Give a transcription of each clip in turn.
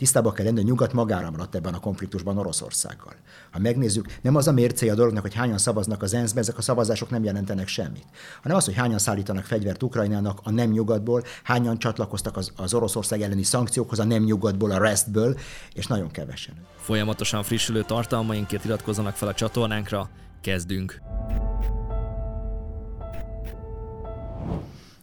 Tisztában kell lenni, hogy nyugat magára maradt ebben a konfliktusban Oroszországgal. Ha megnézzük, nem az a mércéje a dolognak, hogy hányan szavaznak az ENSZ-be, ezek a szavazások nem jelentenek semmit, hanem az, hogy hányan szállítanak fegyvert Ukrajnának a nem nyugatból, hányan csatlakoztak az, az Oroszország elleni szankciókhoz a nem nyugatból, a restből, és nagyon kevesen. Folyamatosan frissülő tartalmainkért iratkozzanak fel a csatornánkra, kezdünk!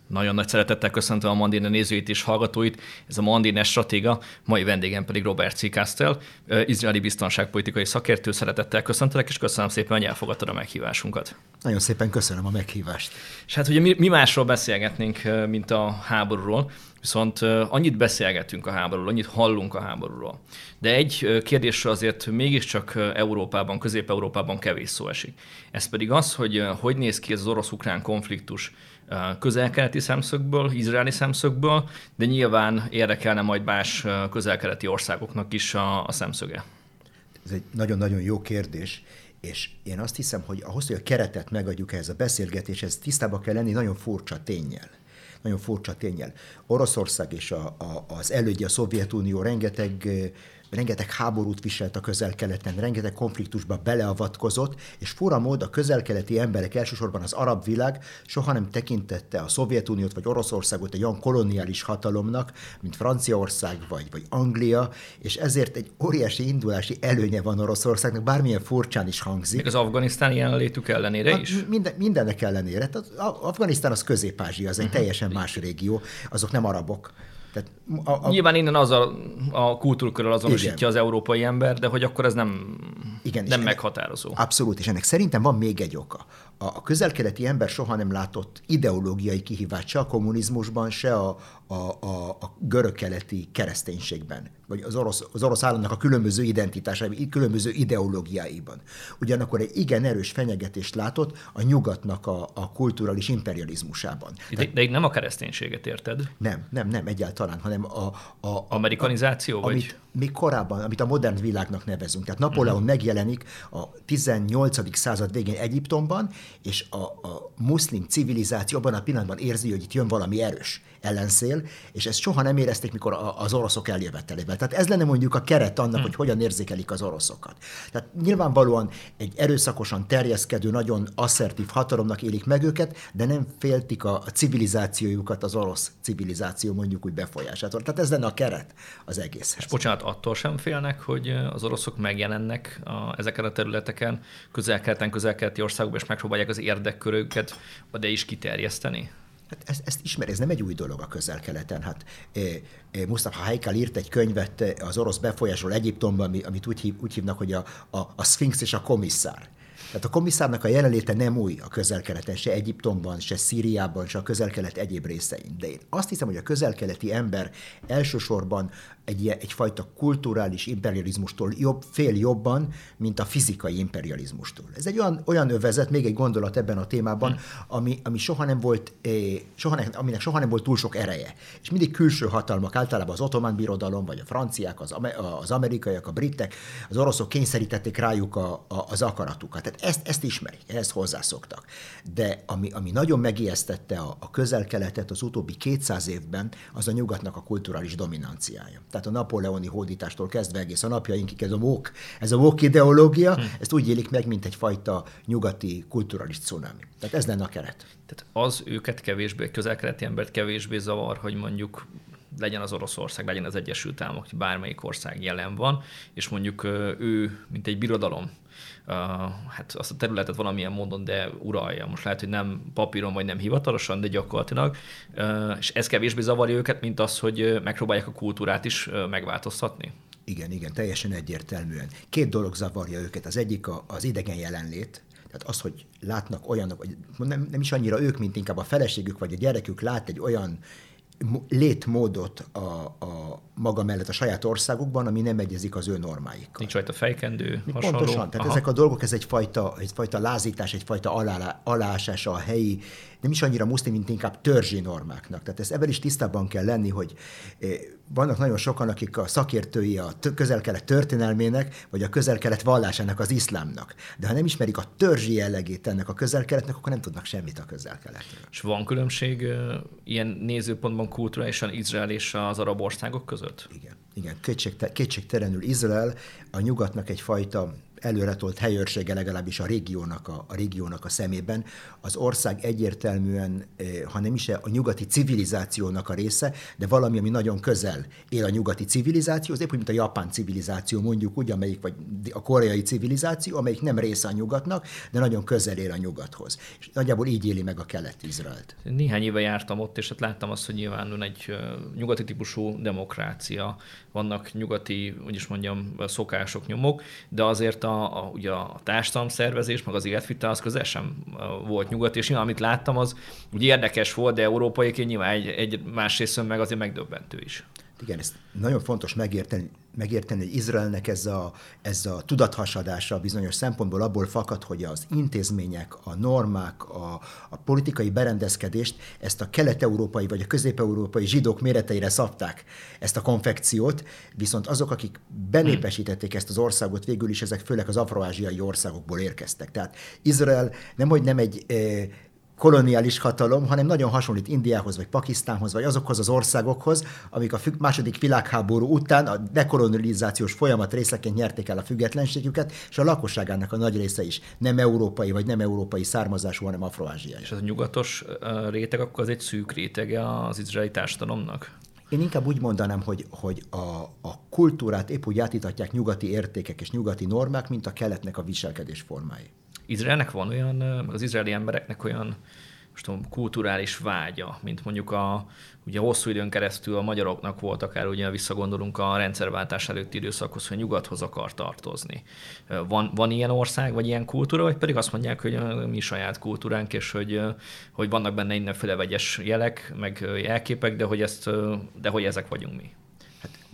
Nagyon nagy szeretettel köszöntöm a Mandina nézőit és hallgatóit. Ez a Mandina Stratéga, mai vendégem pedig Robert C. Kastel, izraeli biztonságpolitikai szakértő. Szeretettel köszöntelek, és köszönöm szépen, hogy elfogadtad a meghívásunkat. Nagyon szépen köszönöm a meghívást. És hát ugye mi, mi másról beszélgetnénk, mint a háborúról, Viszont annyit beszélgetünk a háborúról, annyit hallunk a háborúról. De egy kérdésről azért mégiscsak Európában, Közép-Európában kevés szó esik. Ez pedig az, hogy hogy néz ki ez az orosz-ukrán konfliktus közel-keleti szemszögből, izraeli szemszögből, de nyilván érdekelne majd más közel-keleti országoknak is a, a szemszöge. Ez egy nagyon-nagyon jó kérdés, és én azt hiszem, hogy ahhoz, hogy a keretet megadjuk ehhez a beszélgetéshez, tisztában kell lenni nagyon furcsa tényel nagyon furcsa tényel. Oroszország és a, a, az elődje, a Szovjetunió rengeteg rengeteg háborút viselt a közel-keleten, rengeteg konfliktusba beleavatkozott, és fura mód a közel-keleti emberek, elsősorban az arab világ soha nem tekintette a Szovjetuniót vagy Oroszországot egy olyan koloniális hatalomnak, mint Franciaország vagy, vagy Anglia, és ezért egy óriási indulási előnye van Oroszországnak, bármilyen furcsán is hangzik. Még az afganisztáni jelenlétük ellenére hát, is? Minden, mindennek ellenére. Tehát Afganisztán az Közép-Ázsia, az egy uh-huh. teljesen más régió, azok nem arabok. Tehát a, a... Nyilván innen az a, a kultúrkörrel azonosítja Igen. az európai ember, de hogy akkor ez nem, Igen, nem meghatározó. Ennek, abszolút, és ennek szerintem van még egy oka. A, a közelkeleti ember soha nem látott ideológiai kihívást se a kommunizmusban, se a, a, a, a görög-keleti kereszténységben, vagy az orosz, az orosz államnak a különböző identitásában, különböző ideológiáiban. Ugyanakkor egy igen erős fenyegetést látott a nyugatnak a, a kulturális imperializmusában. De, de nem a kereszténységet érted? Nem, nem, nem egyáltalán, hanem a... a, a Amerikanizáció? A, vagy? Amit még korábban, amit a modern világnak nevezünk. Tehát Napóleon uh-huh. megjelenik a 18. század végén Egyiptomban, és a, a muszlim civilizáció abban a pillanatban érzi, hogy itt jön valami erős ellenszél, és ezt soha nem érezték, mikor az oroszok eljövetelével. Tehát ez lenne mondjuk a keret annak, hmm. hogy hogyan érzékelik az oroszokat. Tehát nyilvánvalóan egy erőszakosan terjeszkedő, nagyon asszertív hatalomnak élik meg őket, de nem féltik a, a civilizációjukat, az orosz civilizáció mondjuk úgy befolyásától. Tehát ez lenne a keret az egész. És bocsánat, attól sem félnek, hogy az oroszok megjelennek a, ezeken a területeken, közel-keleten, közel-keleti országokban, és megpróbálják az érdekköröket de is kiterjeszteni? Hát ezt, ezt ismer, ez nem egy új dolog a közel-keleten. Hát e, e, Mustafa Haikal írt egy könyvet az orosz befolyásról Egyiptomban, amit úgy, hív, úgy hívnak, hogy a, a, a Sphinx és a komisszár. Tehát a komisszárnak a jelenléte nem új a közel-keleten, se Egyiptomban, se Szíriában, se a közel-kelet egyéb részein. De én azt hiszem, hogy a közel-keleti ember elsősorban egy, egyfajta kulturális imperializmustól jobb, fél jobban, mint a fizikai imperializmustól. Ez egy olyan, olyan övezet, még egy gondolat ebben a témában, hmm. ami, ami soha nem volt, eh, soha nem, aminek soha nem volt túl sok ereje. És mindig külső hatalmak, általában az ottomán birodalom, vagy a franciák, az, az amerikaiak, a britek, az oroszok kényszerítették rájuk a, a, az akaratukat. Tehát ezt, ezt ismerik, ezt hozzászoktak. De ami, ami nagyon megijesztette a, a közel-keletet az utóbbi 200 évben, az a nyugatnak a kulturális dominanciája tehát a napóleoni hódítástól kezdve egész a napjainkig ez a woke, ez a woke ideológia, hm. ezt úgy élik meg, mint egyfajta nyugati kulturális cunami. Tehát ez lenne a keret. Tehát az őket kevésbé, közel-keleti embert kevésbé zavar, hogy mondjuk legyen az Oroszország, legyen az Egyesült Államok, bármelyik ország jelen van, és mondjuk ő, mint egy birodalom, hát azt a területet valamilyen módon, de uralja. Most lehet, hogy nem papíron, vagy nem hivatalosan, de gyakorlatilag. És ez kevésbé zavarja őket, mint az, hogy megpróbálják a kultúrát is megváltoztatni. Igen, igen, teljesen egyértelműen. Két dolog zavarja őket. Az egyik az idegen jelenlét, tehát az, hogy látnak olyanok, nem, nem is annyira ők, mint inkább a feleségük vagy a gyerekük lát egy olyan létmódot a, a maga mellett a saját országukban, ami nem egyezik az ő normáikkal. Nincs rajta fejkendő, hasonló. Pontosan, tehát Aha. ezek a dolgok, ez egyfajta, egyfajta lázítás, egyfajta alá, alásása a helyi, nem is annyira muszlim, mint inkább törzsi normáknak. Tehát ezt ebben is tisztában kell lenni, hogy eh, vannak nagyon sokan, akik a szakértői a közel-kelet történelmének, vagy a közel-kelet vallásának, az iszlámnak. De ha nem ismerik a törzsi jellegét ennek a közel-keletnek, akkor nem tudnak semmit a közel-keletről. És van különbség ilyen nézőpontban Valójában kulturálisan Izrael és az arab országok között? Igen, igen. Kétség, kétségtelenül Izrael a nyugatnak egyfajta előretolt helyőrsége legalábbis a régiónak a, a régiónak a szemében. Az ország egyértelműen, eh, ha nem is a nyugati civilizációnak a része, de valami, ami nagyon közel él a nyugati civilizációhoz, épp úgy, mint a japán civilizáció mondjuk úgy, amelyik, vagy a koreai civilizáció, amelyik nem része a nyugatnak, de nagyon közel él a nyugathoz. És nagyjából így éli meg a kelet-izraelt. Néhány éve jártam ott, és hát láttam azt, hogy nyilván egy nyugati típusú demokrácia, vannak nyugati, hogy mondjam, szokások, nyomok, de azért a, a, ugye a társadalom szervezés, meg az életvitel az közel sem volt nyugat, és nyilván, amit láttam, az ugye érdekes volt, de európaiként nyilván egy, egy másrészt meg azért megdöbbentő is. Igen, ezt nagyon fontos megérteni, megérteni, hogy Izraelnek ez a, ez a tudathasadása bizonyos szempontból abból fakad, hogy az intézmények, a normák, a, a politikai berendezkedést ezt a kelet-európai vagy a közép-európai zsidók méreteire szabták ezt a konfekciót, viszont azok, akik benépesítették ezt az országot, végül is ezek főleg az afroázsiai országokból érkeztek. Tehát Izrael nem, hogy nem egy eh, koloniális hatalom, hanem nagyon hasonlít Indiához, vagy Pakisztánhoz, vagy azokhoz az országokhoz, amik a második világháború után a dekolonizációs folyamat részeként nyerték el a függetlenségüket, és a lakosságának a nagy része is nem európai, vagy nem európai származású, hanem afroázsiai. És az a nyugatos réteg akkor az egy szűk rétege az izraeli társadalomnak? Én inkább úgy mondanám, hogy, hogy a, a kultúrát épp úgy átítatják nyugati értékek és nyugati normák, mint a keletnek a viselkedés formái. Izraelnek van olyan, az izraeli embereknek olyan most tudom, kulturális vágya, mint mondjuk a, ugye hosszú időn keresztül a magyaroknak volt, akár ugye visszagondolunk a rendszerváltás előtti időszakhoz, hogy nyugathoz akar tartozni. Van, van ilyen ország, vagy ilyen kultúra, vagy pedig azt mondják, hogy mi saját kultúránk, és hogy, hogy vannak benne mindenféle vegyes jelek, meg jelképek, de hogy, ezt, de hogy ezek vagyunk mi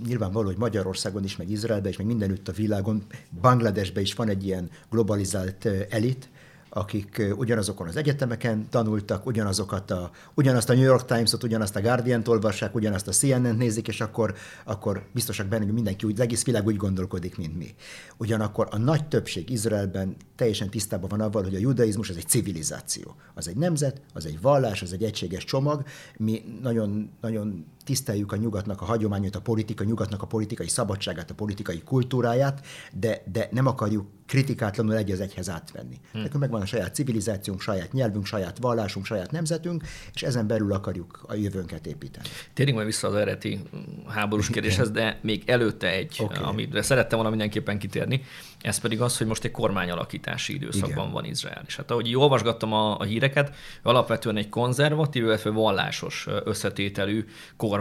nyilvánvaló, hogy Magyarországon is, meg Izraelben is, meg mindenütt a világon, Bangladesben is van egy ilyen globalizált elit, akik ugyanazokon az egyetemeken tanultak, ugyanazokat a, ugyanazt a New York Times-ot, ugyanazt a Guardian-t olvassák, ugyanazt a CNN-t nézik, és akkor, akkor biztosak benne, hogy mindenki úgy, az egész világ úgy gondolkodik, mint mi. Ugyanakkor a nagy többség Izraelben teljesen tisztában van avval, hogy a judaizmus az egy civilizáció. Az egy nemzet, az egy vallás, az egy egységes csomag. Mi nagyon, nagyon tiszteljük a nyugatnak a hagyományot, a politika, nyugatnak a politikai szabadságát, a politikai kultúráját, de, de nem akarjuk kritikátlanul egy az egyhez átvenni. Hmm. Nekünk megvan a saját civilizációnk, saját nyelvünk, saját vallásunk, saját nemzetünk, és ezen belül akarjuk a jövőnket építeni. Térjünk majd vissza az eredeti háborús kérdéshez, de még előtte egy, okay. amire szerettem volna mindenképpen kitérni, ez pedig az, hogy most egy kormányalakítási időszakban Igen. van Izrael. És hát ahogy így olvasgattam a, a híreket, alapvetően egy konzervatív, illetve vallásos összetételű kormány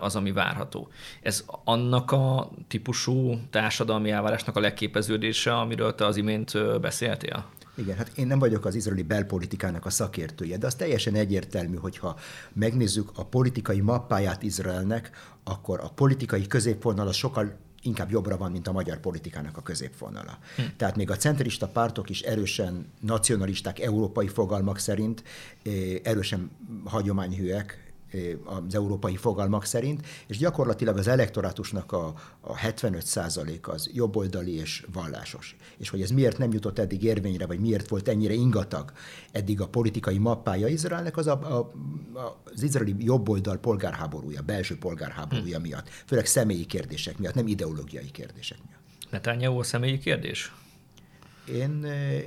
az, ami várható. Ez annak a típusú társadalmi elvárásnak a legképeződése, amiről te az imént beszéltél? Igen, hát én nem vagyok az izraeli belpolitikának a szakértője, de az teljesen egyértelmű, hogyha megnézzük a politikai mappáját Izraelnek, akkor a politikai középvonal az sokkal inkább jobbra van, mint a magyar politikának a középvonala. Hm. Tehát még a centrista pártok is erősen nacionalisták, európai fogalmak szerint, eh, erősen hagyományhűek, az európai fogalmak szerint, és gyakorlatilag az elektorátusnak a, a 75% az jobboldali és vallásos. És hogy ez miért nem jutott eddig érvényre, vagy miért volt ennyire ingatag eddig a politikai mappája Izraelnek, az a, a, az izraeli jobboldal polgárháborúja, belső polgárháborúja hm. miatt, főleg személyi kérdések miatt, nem ideológiai kérdések miatt. Netanyahu a személyi kérdés? Én,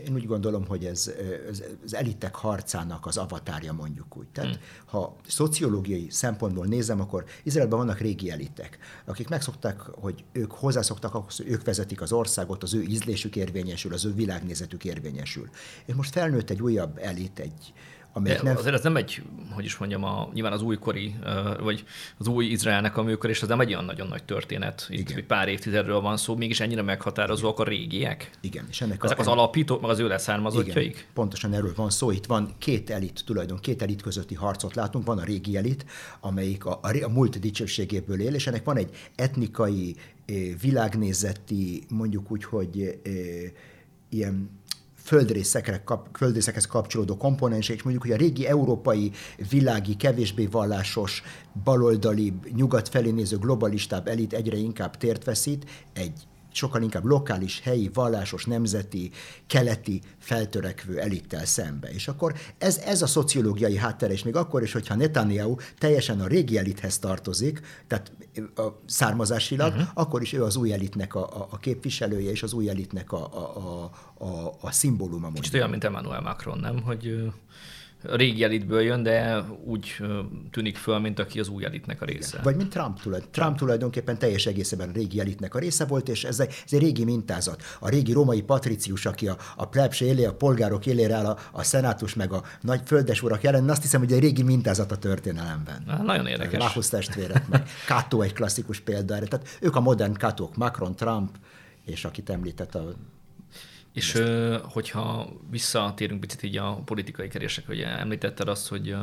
én úgy gondolom, hogy ez az, az elitek harcának az avatárja mondjuk úgy. Tehát hmm. ha szociológiai szempontból nézem, akkor Izraelben vannak régi elitek, akik megszokták, hogy ők hozzászoktak ahhoz, hogy ők vezetik az országot, az ő ízlésük érvényesül, az ő világnézetük érvényesül. És most felnőtt egy újabb elit, egy, amelyek nem... Azért ez nem egy, hogy is mondjam, a, nyilván az újkori, vagy az új Izraelnek a működés, az nem egy olyan nagyon nagy történet. Itt Igen. pár évtizedről van szó, mégis ennyire meghatározóak a régiek. Igen. És ennek Ezek a, az alapítók, meg az ő leszármazottjaik? Igen, pontosan erről van szó. Itt van két elit, tulajdon két elit közötti harcot látunk. Van a régi elit, amelyik a, a, a múlt dicsőségéből él, és ennek van egy etnikai, világnézeti, mondjuk úgy, hogy ilyen földrészekre, kap, földrészekhez kapcsolódó komponensek, és mondjuk, hogy a régi európai, világi, kevésbé vallásos, baloldali, nyugat felé néző globalistább elit egyre inkább tért veszít, egy sokkal inkább lokális, helyi, vallásos, nemzeti, keleti feltörekvő elittel szembe. És akkor ez, ez a szociológiai háttere, és még akkor is, hogyha Netanyahu teljesen a régi elithez tartozik, tehát a származásilag, uh-huh. akkor is ő az új elitnek a, a, a képviselője, és az új elitnek a, a, a, a, a szimbóluma. Kicsit olyan, mint Emmanuel Macron, nem? Hogy régi elitből jön, de úgy tűnik föl, mint aki az új elitnek a része. Igen. Vagy mint Trump, tulajdon. Trump tulajdonképpen teljes egészében a régi elitnek a része volt, és ez egy, ez egy régi mintázat. A régi római patricius, aki a, a plebs élé, a polgárok élére áll, a, a szenátus meg a nagy földesurak jelen, azt hiszem, hogy egy régi mintázat a történelemben. Na, nagyon érdekes. Láhusz testvérek, meg Kato egy klasszikus példa erre. Tehát ők a modern Katók, Macron, Trump, és akit említett a és ö, hogyha visszatérünk picit így a politikai kerésekre, hogy említetted azt, hogy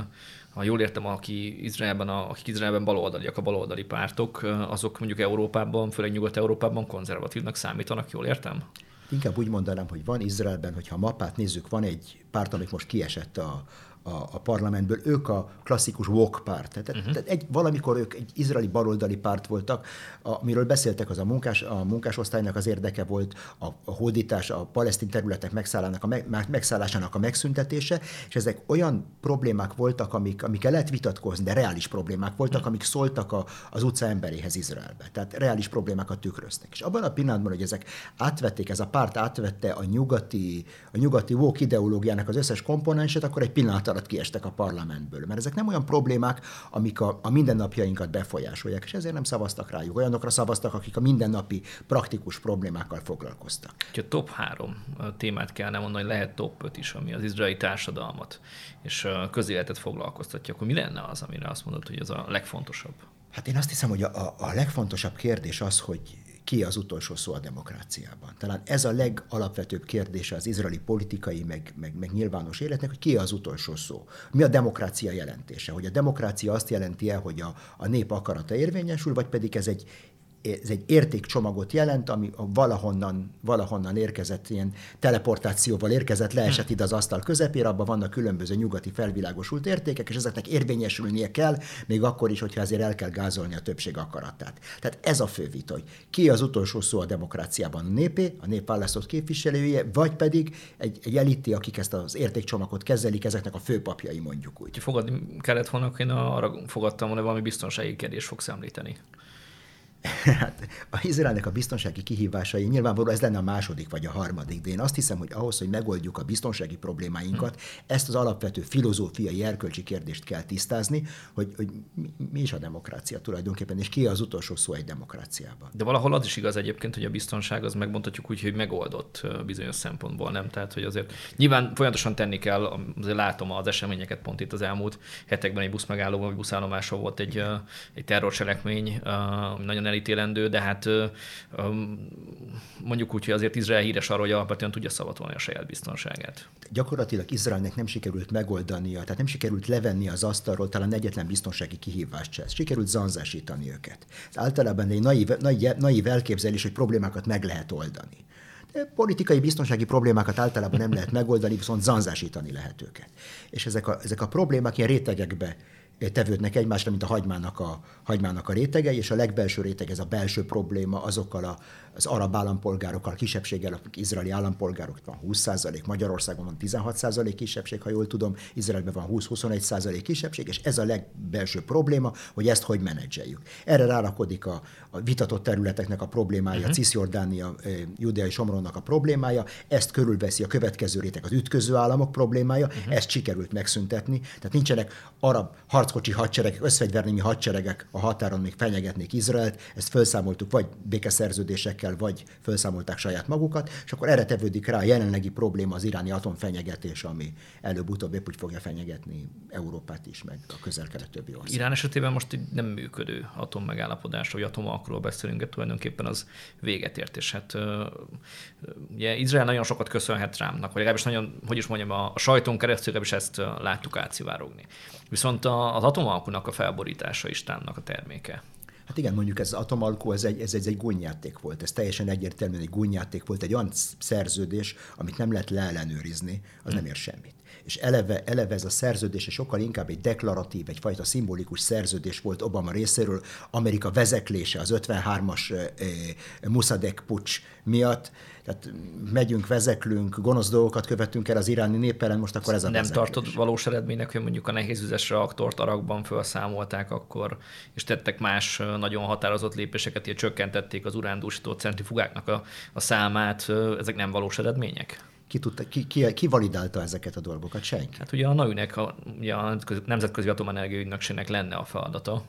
ha jól értem, aki Izraelben, a, akik Izraelben baloldaliak, a baloldali pártok, azok mondjuk Európában, főleg Nyugat-Európában konzervatívnak számítanak, jól értem? Inkább úgy mondanám, hogy van Izraelben, hogyha a mappát nézzük, van egy párt, amik most kiesett a, a, a parlamentből, ők a klasszikus walk párt. Tehát, uh-huh. tehát egy, valamikor ők egy izraeli baloldali párt voltak, amiről beszéltek, az a, munkás, a munkásosztálynak az érdeke volt, a, a hódítás, a palesztin területek megszállásának a, meg, megszállásának a megszüntetése, és ezek olyan problémák voltak, amik, amikkel lehet vitatkozni, de reális problémák voltak, uh-huh. amik szóltak a, az utca emberéhez Izraelbe. Tehát reális problémákat tükröztek. És abban a pillanatban, hogy ezek átvették, ez a párt átvette a nyugati, a nyugati walk ideológiának az összes komponensét, akkor egy pillanat alatt kiestek a parlamentből. Mert ezek nem olyan problémák, amik a, a mindennapjainkat befolyásolják, és ezért nem szavaztak rájuk. Olyanokra szavaztak, akik a mindennapi praktikus problémákkal foglalkoztak. Ha top három témát kellene mondani, lehet top 5 is, ami az izraeli társadalmat és közéletet foglalkoztatja, akkor mi lenne az, amire azt mondod, hogy ez a legfontosabb? Hát én azt hiszem, hogy a, a legfontosabb kérdés az, hogy ki az utolsó szó a demokráciában. Talán ez a legalapvetőbb kérdése az izraeli politikai, meg, meg, meg nyilvános életnek, hogy ki az utolsó szó. Mi a demokrácia jelentése? Hogy a demokrácia azt jelenti-e, hogy a, a nép akarata érvényesül, vagy pedig ez egy ez egy értékcsomagot jelent, ami a valahonnan, valahonnan érkezett, ilyen teleportációval érkezett, leesett ide az asztal közepére, abban vannak különböző nyugati felvilágosult értékek, és ezeknek érvényesülnie kell, még akkor is, hogyha azért el kell gázolni a többség akaratát. Tehát ez a fő vita, hogy ki az utolsó szó a demokráciában a népé, a nép választott képviselője, vagy pedig egy, egy eliti, akik ezt az értékcsomagot kezelik, ezeknek a főpapjai mondjuk úgy. Fogadni kellett volna, én arra fogadtam, hogy valami biztonsági kérdés fogsz említeni. hát a Izraelnek a biztonsági kihívásai nyilvánvalóan ez lenne a második vagy a harmadik, de én azt hiszem, hogy ahhoz, hogy megoldjuk a biztonsági problémáinkat, hmm. ezt az alapvető filozófiai, erkölcsi kérdést kell tisztázni, hogy, hogy mi, mi is a demokrácia tulajdonképpen, és ki az utolsó szó egy demokráciában. De valahol az is igaz egyébként, hogy a biztonság az megmondhatjuk úgy, hogy megoldott bizonyos szempontból, nem? Tehát, hogy azért nyilván folyamatosan tenni kell, azért látom az eseményeket pont itt az elmúlt hetekben egy buszmegállóban, vagy buszállomáson volt egy, egy terrorcselekmény, nagyon elítélendő, de hát mondjuk úgy, hogy azért Izrael híres arról, hogy alapvetően tudja szavatolni a saját biztonságát. Gyakorlatilag Izraelnek nem sikerült megoldania, tehát nem sikerült levenni az asztalról talán egyetlen biztonsági kihívást se. Sikerült zanzásítani őket. Ez általában egy naív, naív, naív elképzelés, hogy problémákat meg lehet oldani. Politikai, biztonsági problémákat általában nem lehet megoldani, viszont zanzásítani lehet őket. És ezek a, ezek a problémák ilyen rétegekbe tevődnek egymásra, mint a hagymának a, hagymának a rétegei, és a legbelső réteg, ez a belső probléma azokkal a, az arab állampolgárokkal, kisebbséggel, akik izraeli állampolgárok, van 20%, Magyarországon van 16% kisebbség, ha jól tudom, Izraelben van 20-21% kisebbség, és ez a legbelső probléma, hogy ezt hogy menedzseljük. Erre rárakodik a, a vitatott területeknek a problémája, uh-huh. Cisjordánia, Judea és Somronnak a problémája, ezt körülveszi a következő réteg, az ütköző államok problémája, uh-huh. ezt sikerült megszüntetni, tehát nincsenek arab harckocsi hadseregek, összfegyvernémi hadseregek a határon még fenyegetnék Izraelt, ezt felszámoltuk vagy békeszerződésekkel, vagy felszámolták saját magukat, és akkor erre tevődik rá a jelenlegi probléma az iráni atomfenyegetés, ami előbb-utóbb épp úgy fogja fenyegetni Európát is, meg a közel-kelet többi ország. Irán esetében most egy nem működő atommegállapodás, vagy atomalkról beszélünk, de tulajdonképpen az véget ért, és hát ugye Izrael nagyon sokat köszönhet Trumpnak, vagy legalábbis nagyon, hogy is mondjam, a, sajton keresztül is ezt láttuk átszivárogni. Viszont az atomalkunak a felborítása is Trumpnak a terméke. Hát igen, mondjuk ez az atomalkó, ez egy, ez egy, egy gúnyjáték volt. Ez teljesen egyértelműen egy gúnyjáték volt, egy olyan szerződés, amit nem lehet leellenőrizni, az hmm. nem ér semmit. És eleve, eleve ez a szerződés sokkal inkább egy deklaratív, egyfajta szimbolikus szerződés volt Obama részéről, Amerika vezeklése az 53-as eh, Musadek pucs miatt, tehát megyünk, vezeklünk, gonosz dolgokat követünk el az iráni nép most akkor ez a Nem vezeklés. tartod valós eredménynek, hogy mondjuk a nehézüzes reaktort Arakban felszámolták akkor, és tettek más nagyon határozott lépéseket, hogy csökkentették az urándúsító centrifugáknak a, a számát. Ezek nem valós eredmények? Ki, tudta, ki, ki, ki validálta ezeket a dolgokat? Senki. Hát ugye a NAU-nek, a, ugye a Nemzetközi Atomenergia Ügynökségnek lenne a feladata,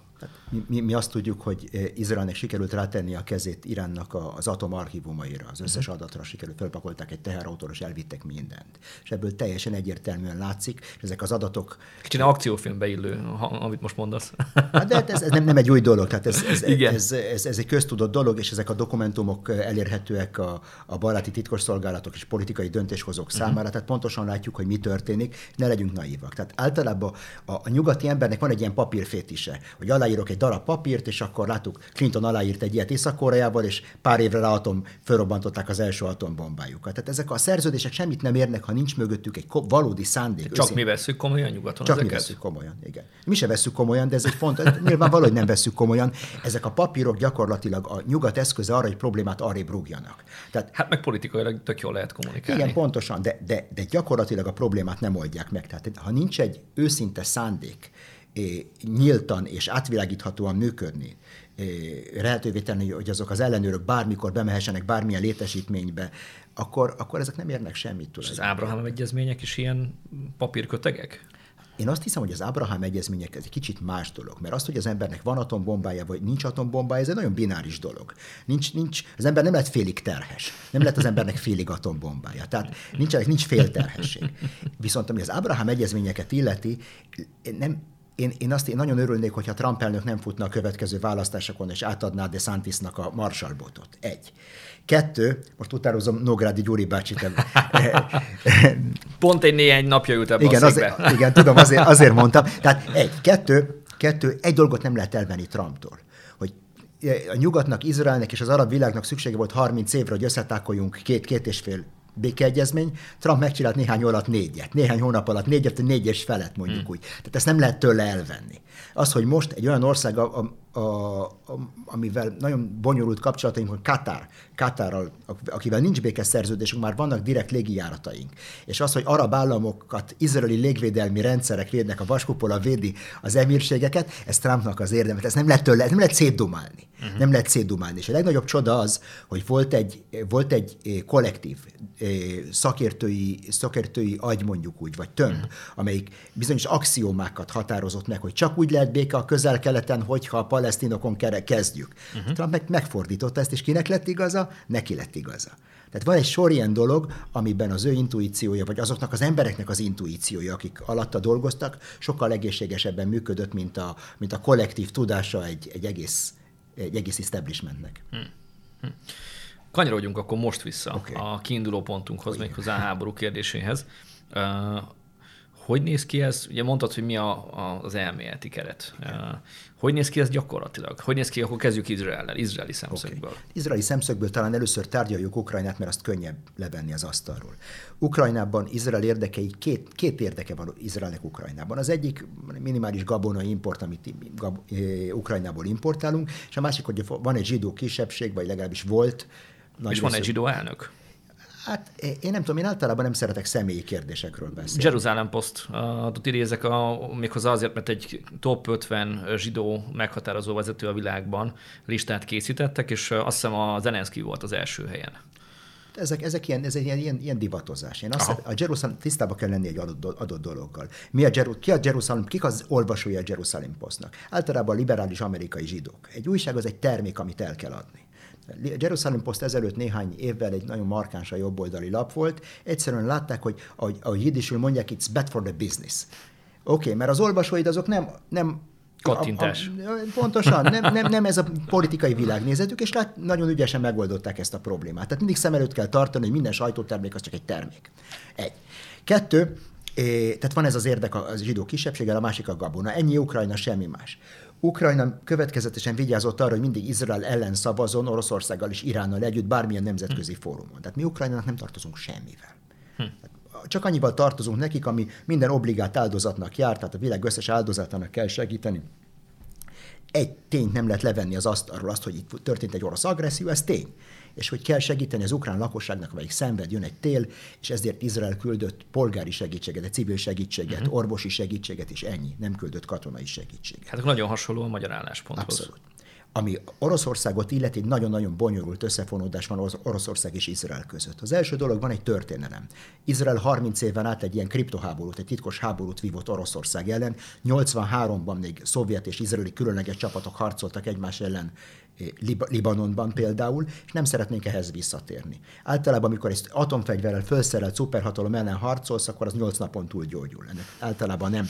mi, mi, mi azt tudjuk, hogy eh, Izraelnek sikerült rátenni a kezét Iránnak az atomarchívumaira, az összes uh-huh. adatra sikerült, felpakolták egy teherautóra, és elvittek mindent. És ebből teljesen egyértelműen látszik, és ezek az adatok... Kicsit akciófilmbe illő, amit most mondasz. Hát de hát ez, ez nem, nem egy új dolog, tehát ez, ez, Igen. Ez, ez, ez, egy köztudott dolog, és ezek a dokumentumok elérhetőek a, a baráti titkosszolgálatok és politikai döntéshozók uh-huh. számára, tehát pontosan látjuk, hogy mi történik, ne legyünk naívak. Tehát általában a, a nyugati embernek van egy ilyen papírfétise, hogy alá aláírok egy darab papírt, és akkor láttuk, Clinton aláírt egy ilyet észak és pár évre rá atom, fölrobbantották az első atombombájukat. Tehát ezek a szerződések semmit nem érnek, ha nincs mögöttük egy valódi szándék. Csak őszint. mi veszük komolyan nyugaton Csak ezeket? mi veszük komolyan, igen. Mi se veszük komolyan, de ez egy font, nyilván valahogy nem veszük komolyan. Ezek a papírok gyakorlatilag a nyugat eszköze arra, hogy problémát arrébb rúgjanak. Tehát, hát meg politikailag tök jól lehet kommunikálni. Igen, pontosan, de, de, de gyakorlatilag a problémát nem oldják meg. Tehát ha nincs egy őszinte szándék, nyíltan és átvilágíthatóan működni, lehetővé tenni, hogy azok az ellenőrök bármikor bemehessenek bármilyen létesítménybe, akkor, akkor ezek nem érnek semmit. És az Ábrahám egyezmények is ilyen papírkötegek? Én azt hiszem, hogy az Ábrahám egyezmények ez egy kicsit más dolog, mert azt, hogy az embernek van atombombája, vagy nincs atombombája, ez egy nagyon bináris dolog. Nincs, nincs, az ember nem lett félig terhes. Nem lett az embernek félig atombombája. Tehát nincs, nincs fél terhesség. Viszont ami az Ábrahám egyezményeket illeti, nem, én, én azt én nagyon örülnék, hogyha Trump elnök nem futna a következő választásokon, és átadná De Santisnak a Marshall-botot. Egy. Kettő, most utározom Nógrádi Gyuri bácsit. Pont egy néhány napja ült ebbe igen, a azért, igen, tudom, azért, azért mondtam. Tehát egy. Kettő, kettő, egy dolgot nem lehet elvenni Trumptól, hogy a nyugatnak, Izraelnek és az arab világnak szüksége volt 30 évre, hogy összetákoljunk két, két és fél békeegyezmény, Trump megcsinált néhány alatt négyet, néhány hónap alatt négyet, négyes felet mondjuk hmm. úgy. Tehát ezt nem lehet tőle elvenni. Az, hogy most egy olyan ország, a, a, a, amivel nagyon bonyolult kapcsolataink van, Katar, Katarral, akivel nincs békeszerződésünk, már vannak direkt légijárataink. És az, hogy arab államokat izraeli légvédelmi rendszerek védnek, a vaskupola védi az emírségeket, ez Trumpnak az érdemet. Ez nem lehet tőle, ez nem lehet szétdumálni. Uh-huh. Nem lehet szétdumálni. És a legnagyobb csoda az, hogy volt egy, volt egy eh, kollektív eh, szakértői, szakértői agy mondjuk úgy, vagy tömb, uh-huh. amelyik bizonyos axiómákat határozott meg, hogy csak úgy lehet béke a közel-keleten, hogyha a palesztinokon kezdjük. Uh-huh. Trump meg megfordította ezt, és kinek lett igaza? Neki lett igaza. Tehát van egy sor ilyen dolog, amiben az ő intuíciója, vagy azoknak az embereknek az intuíciója, akik alatta dolgoztak, sokkal egészségesebben működött, mint a, mint a kollektív tudása egy, egy, egész, egy egész establishmentnek. Hmm. Hmm. Kanyarodjunk akkor most vissza okay. a kiinduló pontunkhoz, méghozzá a háború kérdéséhez. Uh, hogy néz ki ez? Ugye mondtad, hogy mi a, a, az elméleti keret. Uh, hogy néz ki ez gyakorlatilag? Hogy néz ki, akkor kezdjük Izraellel, izraeli szemszögből. Okay. Izraeli szemszögből talán először tárgyaljuk Ukrajnát, mert azt könnyebb levenni az asztalról. Ukrajnában Izrael érdekei, két, két érdeke van Izraelnek Ukrajnában. Az egyik minimális gabona import, amit gab, e, Ukrajnából importálunk, és a másik, hogy van egy zsidó kisebbség, vagy legalábbis volt. Nagy és van egy zsidó elnök? Hát én nem tudom, én általában nem szeretek személyi kérdésekről beszélni. Jerusalem Post adott idézek a, méghozzá azért, mert egy top 50 zsidó meghatározó vezető a világban listát készítettek, és azt hiszem a Zelenszky volt az első helyen. Ezek, ezek ilyen, ez egy ilyen, ilyen, ilyen divatozás. Én azt a Jerusalem tisztába kell lenni egy adott, adott dologgal. Mi a, Jeru, ki a Jerusalem, kik az olvasója a Jerusalem Postnak? Általában a liberális amerikai zsidók. Egy újság az egy termék, amit el kell adni. A Jerusalem Post ezelőtt néhány évvel egy nagyon markáns a jobboldali lap volt. Egyszerűen látták, hogy ahogy, ahogy jiddisül mondják, it's bad for the business. Oké, okay, mert az olvasóid azok nem, nem Kattintás. A, a, pontosan, nem, nem, nem ez a politikai világnézetük, és lát, nagyon ügyesen megoldották ezt a problémát. Tehát mindig szem előtt kell tartani, hogy minden sajtótermék az csak egy termék. Egy. Kettő, é, tehát van ez az érdek a, a zsidó kisebbséggel, a másik a gabona. Ennyi Ukrajna, semmi más. Ukrajna következetesen vigyázott arra, hogy mindig Izrael ellen szavazon Oroszországgal és Iránnal együtt bármilyen nemzetközi hm. fórumon. Tehát mi Ukrajnának nem tartozunk semmivel. Hm. csak annyival tartozunk nekik, ami minden obligát áldozatnak jár, tehát a világ összes áldozatának kell segíteni. Egy tényt nem lehet levenni az asztalról, azt, hogy itt történt egy orosz agresszió, ez tény és hogy kell segíteni az ukrán lakosságnak, amelyik szenved, jön egy tél, és ezért Izrael küldött polgári segítséget, civil segítséget, uh-huh. orvosi segítséget, és ennyi, nem küldött katonai segítséget. Hát nagyon hasonló a magyar állásponthoz. Abszolút. Ami Oroszországot illeti, nagyon-nagyon bonyolult összefonódás van Oroszország és Izrael között. Az első dolog van egy történelem. Izrael 30 éven át egy ilyen kriptoháborút, egy titkos háborút vívott Oroszország ellen. 83-ban még szovjet és izraeli különleges csapatok harcoltak egymás ellen Lib- Libanonban például, és nem szeretnénk ehhez visszatérni. Általában, amikor egy atomfegyverrel felszerelt szuperhatalom ellen harcolsz, akkor az 8 napon túl gyógyul. Ennek általában nem,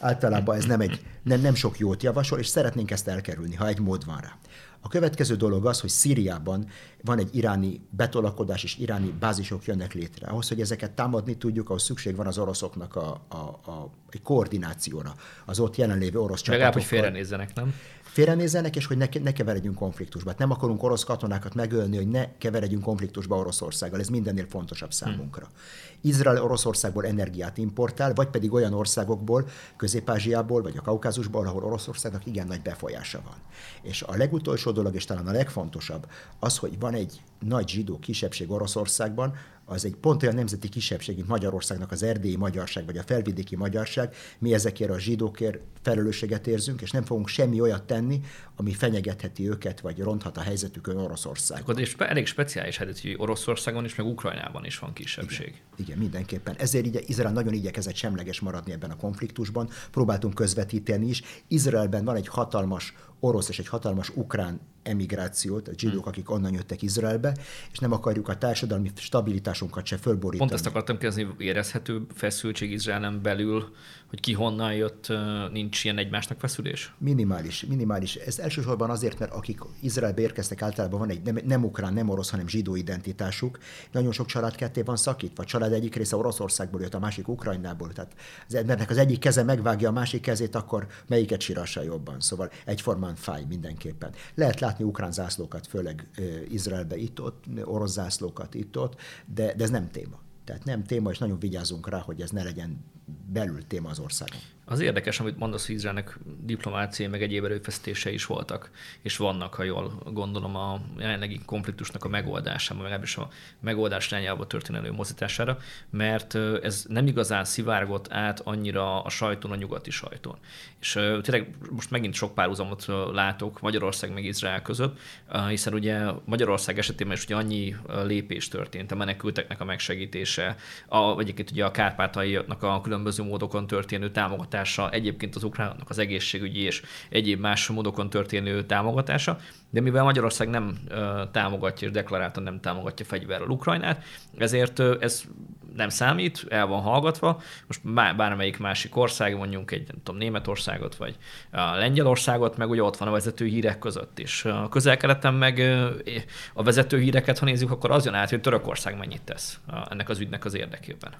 általában ez nem, egy, nem, nem sok jót javasol, és szeretnénk ezt elkerülni, ha egy mód van rá. A következő dolog az, hogy Szíriában van egy iráni betolakodás, és iráni bázisok jönnek létre. Ahhoz, hogy ezeket támadni tudjuk, ahhoz szükség van az oroszoknak a, a, a, egy koordinációra, az ott jelenlévő orosz csapatokkal. Legalább, hogy félrenézzenek, nem? Félrenézzenek, és hogy ne, ne keveredjünk konfliktusba. Hát nem akarunk orosz katonákat megölni, hogy ne keveredjünk konfliktusba Oroszországgal. Ez mindennél fontosabb számunkra. Hmm. Izrael Oroszországból energiát importál, vagy pedig olyan országokból, Közép-Ázsiából, vagy a Kaukázusból, ahol Oroszországnak igen nagy befolyása van. És a legutolsó dolog, és talán a legfontosabb, az, hogy van egy nagy zsidó kisebbség Oroszországban, az egy pont olyan nemzeti kisebbség, mint Magyarországnak az erdélyi magyarság, vagy a felvidéki magyarság, mi ezekért a zsidókért felelősséget érzünk, és nem fogunk semmi olyat tenni, ami fenyegetheti őket, vagy ronthat a helyzetükön Oroszország. Akkor és elég speciális helyzet, hogy Oroszországon is, meg Ukrajnában is van kisebbség. Igen, igen mindenképpen. Ezért így Izrael nagyon igyekezett semleges maradni ebben a konfliktusban. Próbáltunk közvetíteni is. Izraelben van egy hatalmas orosz és egy hatalmas ukrán emigrációt, a zsidók, hmm. akik onnan jöttek Izraelbe, és nem akarjuk a társadalmi stabilitásunkat se fölborítani. Pont ezt akartam kérdezni, érezhető feszültség Izraelen belül, hogy ki honnan jött, nincs ilyen egymásnak feszülés? Minimális, minimális. Ez elsősorban azért, mert akik Izraelbe érkeztek, általában van egy nem, nem ukrán, nem orosz, hanem zsidó identitásuk. Nagyon sok család ketté van szakítva. A család egyik része Oroszországból jött, a másik Ukrajnából. Tehát az embernek az egyik keze megvágja a másik kezét, akkor melyiket sírassa jobban. Szóval egyformán fáj mindenképpen. Lehet látni ukrán zászlókat, főleg Izraelbe itt-ott, orosz zászlókat itt-ott, de, de ez nem téma. Tehát nem téma, és nagyon vigyázunk rá, hogy ez ne legyen belül téma az országon. Az érdekes, amit mondasz, hogy Izraelnek diplomáciai, meg egyéb erőfeszítése is voltak, és vannak, ha jól gondolom, a jelenlegi konfliktusnak a megoldásában, legalábbis a megoldás irányába történő előmozdítására, mert ez nem igazán szivárgott át annyira a sajtón, a nyugati sajtón. És tényleg most megint sok párhuzamot látok Magyarország meg Izrael között, hiszen ugye Magyarország esetében is ugye annyi lépés történt, a menekülteknek a megsegítése, a, egyébként ugye a kárpátaiaknak a különböző módokon történő támogatása, egyébként az ukránoknak az egészségügyi és egyéb más módokon történő támogatása, de mivel Magyarország nem támogatja és deklaráltan nem támogatja fegyverrel Ukrajnát, ezért ez nem számít, el van hallgatva. Most bármelyik másik ország, mondjuk egy nem tudom, Németországot, vagy Lengyelországot, meg ugye ott van a vezető hírek között is. A közel meg a vezető híreket, ha nézzük, akkor az jön át, hogy Törökország mennyit tesz ennek az ügynek az érdekében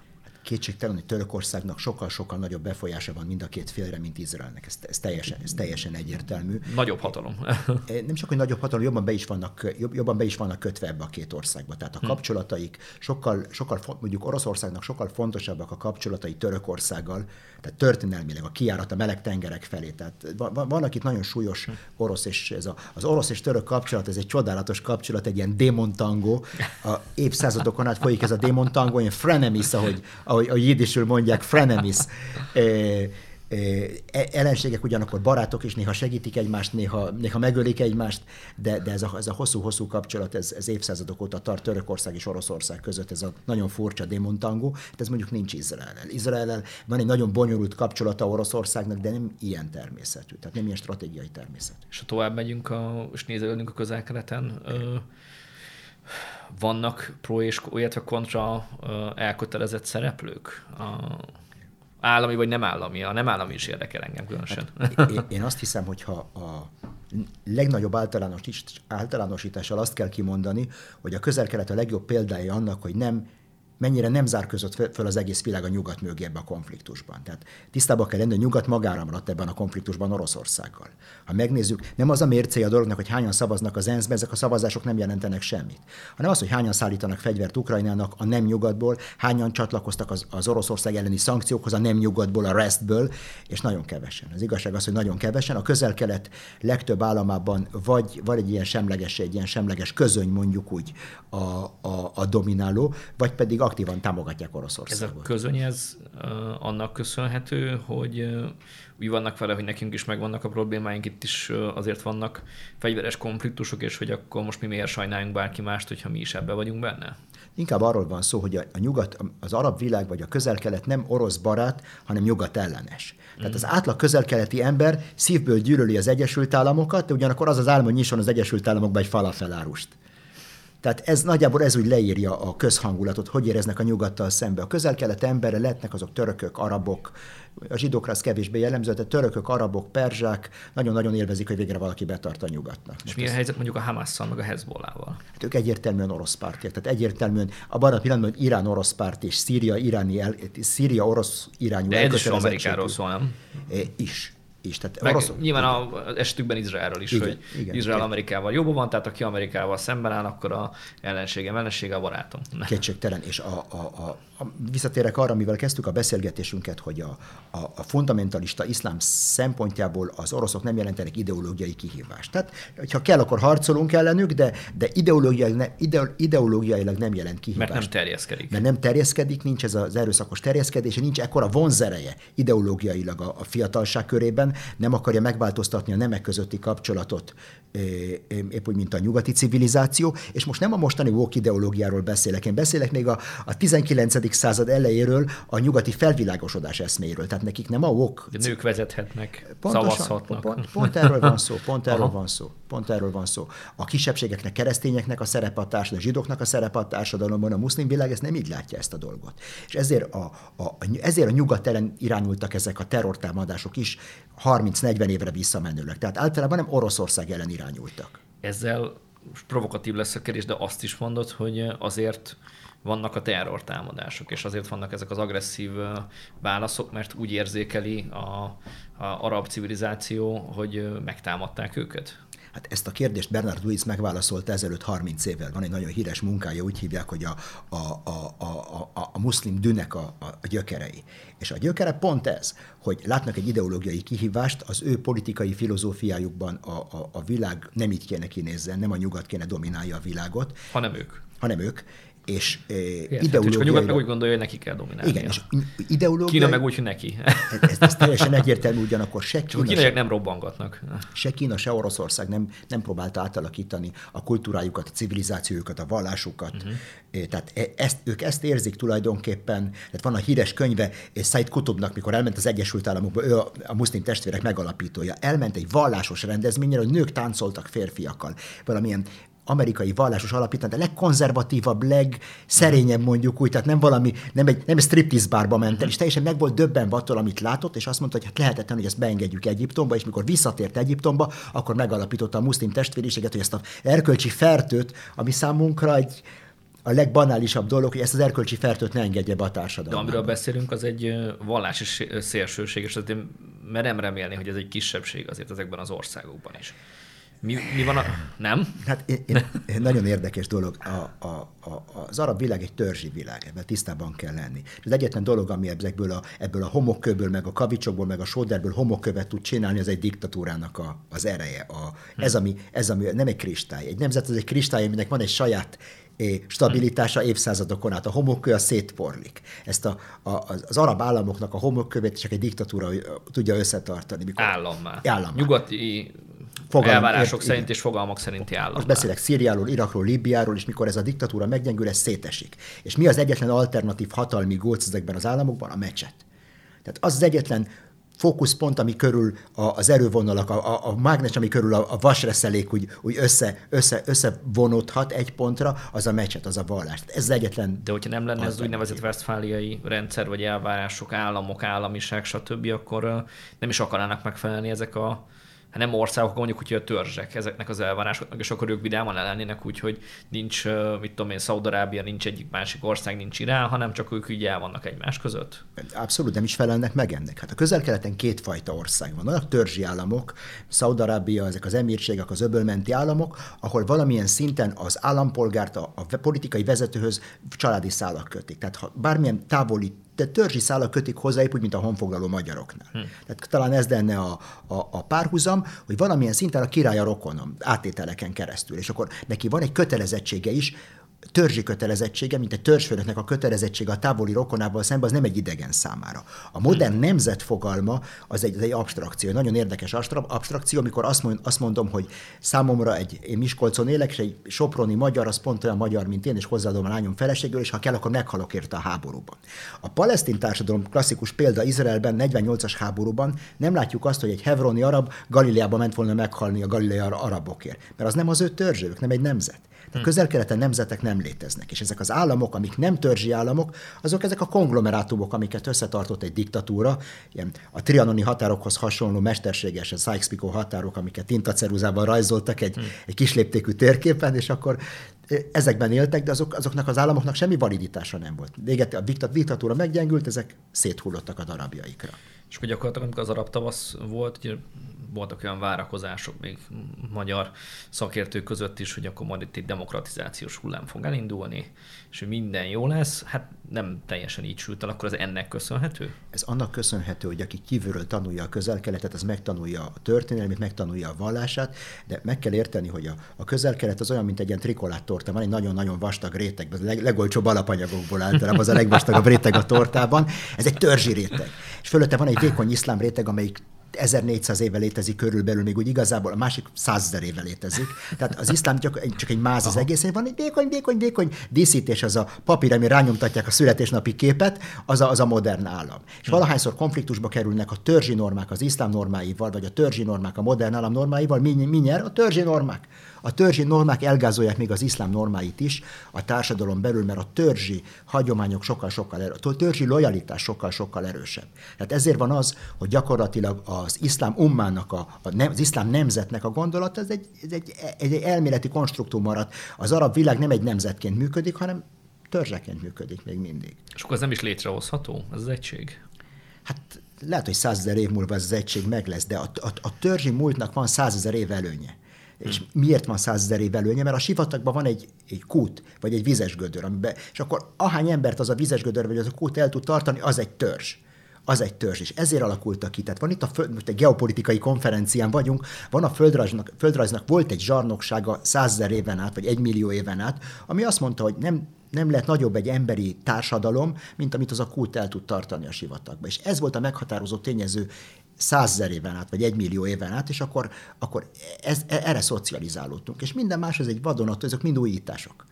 kétségtelen, hogy Törökországnak sokkal-sokkal nagyobb befolyása van mind a két félre, mint Izraelnek. Ez, ez, teljesen, ez teljesen egyértelmű. Nagyobb hatalom. Nem csak, hogy nagyobb hatalom, jobban be is vannak, jobban be is vannak kötve ebbe a két országba. Tehát a hm. kapcsolataik sokkal, sokkal, mondjuk Oroszországnak sokkal fontosabbak a kapcsolatai Törökországgal, tehát történelmileg a kiárat a meleg tengerek felé. Tehát van, vannak itt nagyon súlyos hm. orosz és ez a, az orosz és török kapcsolat, ez egy csodálatos kapcsolat, egy ilyen démontangó. A évszázadokon át folyik ez a démontangó, ilyen frenemies, ahogy, ahogy a jidisül mondják, frenemies. E, ellenségek ugyanakkor barátok, és néha segítik egymást, néha, néha megölik egymást, de, de ez, a, ez a hosszú-hosszú kapcsolat, ez, ez évszázadok óta tart Törökország és Oroszország között, ez a nagyon furcsa démontangó, de ez mondjuk nincs Izrael-el. Izrael van egy nagyon bonyolult kapcsolata Oroszországnak, de nem ilyen természetű, tehát nem ilyen stratégiai természetű. És ha tovább megyünk a, és nézelődünk a közel-keleten, vannak pro és illetve kontra elkötelezett szereplők? A állami vagy nem állami. A nem állami is érdekel engem különösen. Hát, én, azt hiszem, hogy ha a legnagyobb általánosítással azt kell kimondani, hogy a közel-kelet a legjobb példája annak, hogy nem mennyire nem zár között föl az egész világ a nyugat mögé ebbe a konfliktusban. Tehát tisztában kell lenni, hogy nyugat magára maradt ebben a konfliktusban Oroszországgal. Ha megnézzük, nem az a mércéje a dolognak, hogy hányan szavaznak az ENSZ-be, ezek a szavazások nem jelentenek semmit, hanem az, hogy hányan szállítanak fegyvert Ukrajnának a nem nyugatból, hányan csatlakoztak az, az Oroszország elleni szankciókhoz a nem nyugatból, a restből, és nagyon kevesen. Az igazság az, hogy nagyon kevesen. A közel-kelet legtöbb államában vagy, vagy egy ilyen semleges, egy ilyen semleges közöny mondjuk úgy a, a, a domináló, vagy pedig aktívan támogatják Oroszországot. Ez a közöny, ez uh, annak köszönhető, hogy uh, úgy vannak vele, hogy nekünk is megvannak a problémáink, itt is uh, azért vannak fegyveres konfliktusok, és hogy akkor most mi miért sajnáljunk bárki mást, hogyha mi is ebbe vagyunk benne? Inkább arról van szó, hogy a, a nyugat, az arab világ vagy a közel-kelet nem orosz barát, hanem nyugat ellenes. Tehát az átlag közel-keleti ember szívből gyűlöli az Egyesült Államokat, de ugyanakkor az az álma, hogy nyisson az Egyesült Államokba egy falafelárust. Tehát ez nagyjából ez úgy leírja a közhangulatot, hogy éreznek a nyugattal szembe. A közel-kelet embere lehetnek azok törökök, arabok, a zsidókra az kevésbé jellemző, de törökök, arabok, perzsák nagyon-nagyon élvezik, hogy végre valaki betart a nyugatnak. És mi a helyzet mondjuk a Hamasszal, meg a Hezbollával? Hát ők egyértelműen orosz pártiak. Tehát egyértelműen abban a pillanatban, hogy Irán orosz párt és Szíria, iráni el, Szíria orosz irányú De ez is Amerikáról szól, nem? is is. Tehát Meg orosz... Nyilván az esetükben Izraelről is, igen, hogy igen, Izrael igen. Amerikával jobban van, tehát aki Amerikával szemben áll, akkor a ellenségem, ellensége a barátom. Kétségtelen, és a, a, a, a, visszatérek arra, amivel kezdtük a beszélgetésünket, hogy a, a, a fundamentalista iszlám szempontjából az oroszok nem jelentenek ideológiai kihívást. Tehát, ha kell, akkor harcolunk ellenük, de, de ideológiailag, ne, ide, ideológiailag nem jelent kihívást. Mert nem terjeszkedik. Mert nem terjeszkedik, nincs ez az erőszakos terjeszkedés, nincs ekkora vonzereje ideológiailag a, a fiatalság körében, nem akarja megváltoztatni a nemek közötti kapcsolatot, épp úgy, mint a nyugati civilizáció, és most nem a mostani woke ideológiáról beszélek, én beszélek még a, a 19. század elejéről a nyugati felvilágosodás eszméről, tehát nekik nem a woke... De nők vezethetnek, Pontosan, szavazhatnak. Pont, pont erről van szó, pont erről Aha. van szó, pont erről van szó. A kisebbségeknek, keresztényeknek a szerep a társadalomban, a zsidóknak a szerep a társadalomban, a muszlim világ ezt nem így látja ezt a dolgot. És ezért a, a, ezért a nyugat ellen irányultak ezek a terrortámadások is, 30-40 évre visszamenőleg. Tehát általában nem Oroszország ellen irányultak. Ezzel provokatív lesz a kérdés, de azt is mondod, hogy azért vannak a terrortámadások, és azért vannak ezek az agresszív válaszok, mert úgy érzékeli a, a arab civilizáció, hogy megtámadták őket? Hát ezt a kérdést Bernard Lewis megválaszolta ezelőtt 30 évvel. Van egy nagyon híres munkája, úgy hívják, hogy a, a, a, a, a, a muszlim dűnek a, a gyökerei. És a gyökere pont ez, hogy látnak egy ideológiai kihívást, az ő politikai filozófiájukban a, a, a világ nem így kéne kinézzen, nem a nyugat kéne dominálja a világot. Hanem ők. Hanem ők és Igen, ideológiai... a nyugat meg úgy gondolja, hogy neki kell dominálni. Igen, és ideológiai... Kína meg úgy, hogy neki. ez, ez teljesen egyértelmű, ugyanakkor se Kína... Csak kínaiak nem robbangatnak. Se Kína, se Oroszország nem, nem próbálta átalakítani a kultúrájukat, a civilizációjukat, a vallásukat. Uh-huh. Tehát e, ezt, ők ezt érzik tulajdonképpen. Tehát van a híres könyve Said Kutubnak, mikor elment az Egyesült Államokba, ő a, a muszlim testvérek megalapítója. Elment egy vallásos rendezményre, hogy nők táncoltak férfiakkal. Valamilyen amerikai vallásos alapítvány, de legkonzervatívabb, legszerényebb mondjuk úgy, tehát nem valami, nem egy, nem egy striptease bárba ment el, és teljesen meg volt döbben attól, amit látott, és azt mondta, hogy hát lehetetlen, hogy ezt beengedjük Egyiptomba, és mikor visszatért Egyiptomba, akkor megalapította a muszlim testvériséget, hogy ezt a erkölcsi fertőt, ami számunkra egy, a legbanálisabb dolog, hogy ezt az erkölcsi fertőt ne engedje be a társadalomba. De amiről beszélünk, az egy vallási szélsőség, és azért merem remélni, hogy ez egy kisebbség azért ezekben az országokban is. Mi, mi van a... Nem? Hát én, én, én nagyon érdekes dolog. A, a, a, az arab világ egy törzsi világ, ebben tisztában kell lenni. És az egyetlen dolog, ami ebből a, ebből a homokkőből, meg a kavicsokból, meg a sóderből homokkövet tud csinálni, az egy diktatúrának a, az ereje. A, ez, ami, ez ami nem egy kristály. Egy nemzet az egy kristály, aminek van egy saját stabilitása évszázadokon át. A homokkő a szétporlik. Ezt a, a, az arab államoknak a homokkövét csak egy diktatúra tudja összetartani. Mikor Állammá. Állammá. Nyugati Fogalm, elvárások ért, szerint igen. és fogalmak szerinti állam. Most beszélek Szíriáról, Irakról, Libiáról, és mikor ez a diktatúra meggyengül, ez szétesik. És mi az egyetlen alternatív hatalmi góc ezekben az államokban? A mecset. Tehát az az egyetlen fókuszpont, ami körül a, az erővonalak, a, a, a mágnes, ami körül a, a vasreszelék úgy, úgy össze, össze, összevonódhat egy pontra, az a mecset, az a vallás. Ez az egyetlen... De hogyha nem lenne az úgynevezett vesztfáliai rendszer, vagy elvárások, államok, államiság, stb., akkor nem is akarnának megfelelni ezek a hát nem országok, mondjuk, hogy a törzsek ezeknek az elvárásoknak, és akkor ők vidáman lennének úgy, hogy nincs, mit tudom én, Szaudarábia, nincs egyik másik ország, nincs Irán, hanem csak ők így el vannak egymás között. Abszolút nem is felelnek meg ennek. Hát a közel-keleten kétfajta ország van. Vannak törzsi államok, Szaudarábia, ezek az emírségek, az öbölmenti államok, ahol valamilyen szinten az állampolgárt a, a politikai vezetőhöz családi szálak kötik. Tehát ha bármilyen távoli de törzsi szálak kötik hozzá, épp úgy, mint a honfoglaló magyaroknál. Hm. Tehát talán ez lenne a, a, a párhuzam, hogy valamilyen szinten a király a rokonom, átételeken keresztül, és akkor neki van egy kötelezettsége is, törzsi kötelezettsége, mint egy törzsfőnöknek a kötelezettsége a távoli rokonával szemben, az nem egy idegen számára. A modern hmm. nemzet fogalma az egy, az egy abstrakció, egy nagyon érdekes abstrakció, amikor azt, mond, azt mondom, hogy számomra egy, én Miskolcon élek, és egy soproni magyar, az pont olyan magyar, mint én, és hozzáadom a lányom feleségül, és ha kell, akkor meghalok érte a háborúban. A palesztin társadalom klasszikus példa Izraelben, 48-as háborúban nem látjuk azt, hogy egy hevroni arab Galileába ment volna meghalni a galileai arabokért, mert az nem az ő törzsők, nem egy nemzet. A közel-keleten nemzetek nem léteznek, és ezek az államok, amik nem törzsi államok, azok ezek a konglomerátumok, amiket összetartott egy diktatúra, ilyen a trianoni határokhoz hasonló mesterséges, a Sykes-Picot határok, amiket tintaceruzában rajzoltak egy, hmm. egy kisléptékű térképen, és akkor ezekben éltek, de azok, azoknak az államoknak semmi validitása nem volt. Véget, a diktatúra meggyengült, ezek széthullottak a darabjaikra. És akkor gyakorlatilag, amikor az arab tavasz volt, ugye voltak olyan várakozások még magyar szakértők között is, hogy akkor majd itt egy demokratizációs hullám fog elindulni, és hogy minden jó lesz. Hát nem teljesen így sült el, akkor ez ennek köszönhető? Ez annak köszönhető, hogy aki kívülről tanulja a közel-keletet, az megtanulja a történelmét, megtanulja a vallását, de meg kell érteni, hogy a, a közel-kelet az olyan, mint egy ilyen trikolátorta, van egy nagyon-nagyon vastag réteg, az a leg, legolcsóbb alapanyagokból általában az a legvastagabb réteg a tortában. Ez egy törzsi réteg. És fölötte van egy vékony iszlám réteg, amelyik 1400 éve létezik körülbelül, még úgy igazából a másik 100 éve létezik. Tehát az iszlám csak, csak egy máz az egész, van egy vékony, vékony, vékony díszítés, az a papír, ami rányomtatják a születésnapi képet, az a, az a modern állam. És hm. valahányszor konfliktusba kerülnek a törzsi normák az iszlám normáival, vagy a törzsi normák a modern állam normáival, mi, mi nyer? A törzsi normák. A törzsi normák elgázolják még az iszlám normáit is a társadalom belül, mert a törzsi hagyományok sokkal-sokkal erősebb, a törzsi lojalitás sokkal-sokkal erősebb. Tehát ezért van az, hogy gyakorlatilag az iszlám ummának, a, a nem, az iszlám nemzetnek a gondolat, ez egy, ez egy, egy, egy elméleti konstruktum maradt. Az arab világ nem egy nemzetként működik, hanem törzseként működik még mindig. És akkor ez nem is létrehozható, ez az egység? Hát lehet, hogy százezer év múlva ez az egység meg lesz, de a, a, a törzsi múltnak van százezer év előnye. És miért van százezer év előnye? Mert a sivatagban van egy, egy kút, vagy egy vizes gödör, amiben, és akkor ahány embert az a vizes gödör, vagy az a kút el tud tartani, az egy törzs az egy törzs, és ezért alakultak ki. Tehát van itt a föld, most egy geopolitikai konferencián vagyunk, van a földrajznak, földrajznak volt egy zsarnoksága százezer éven át, vagy egy millió éven át, ami azt mondta, hogy nem, nem lehet nagyobb egy emberi társadalom, mint amit az a kult el tud tartani a sivatagba. És ez volt a meghatározó tényező százezer éven át, vagy egy millió éven át, és akkor, akkor ez, erre szocializálódtunk. És minden más, ez egy vadonat, ezek mind újítások.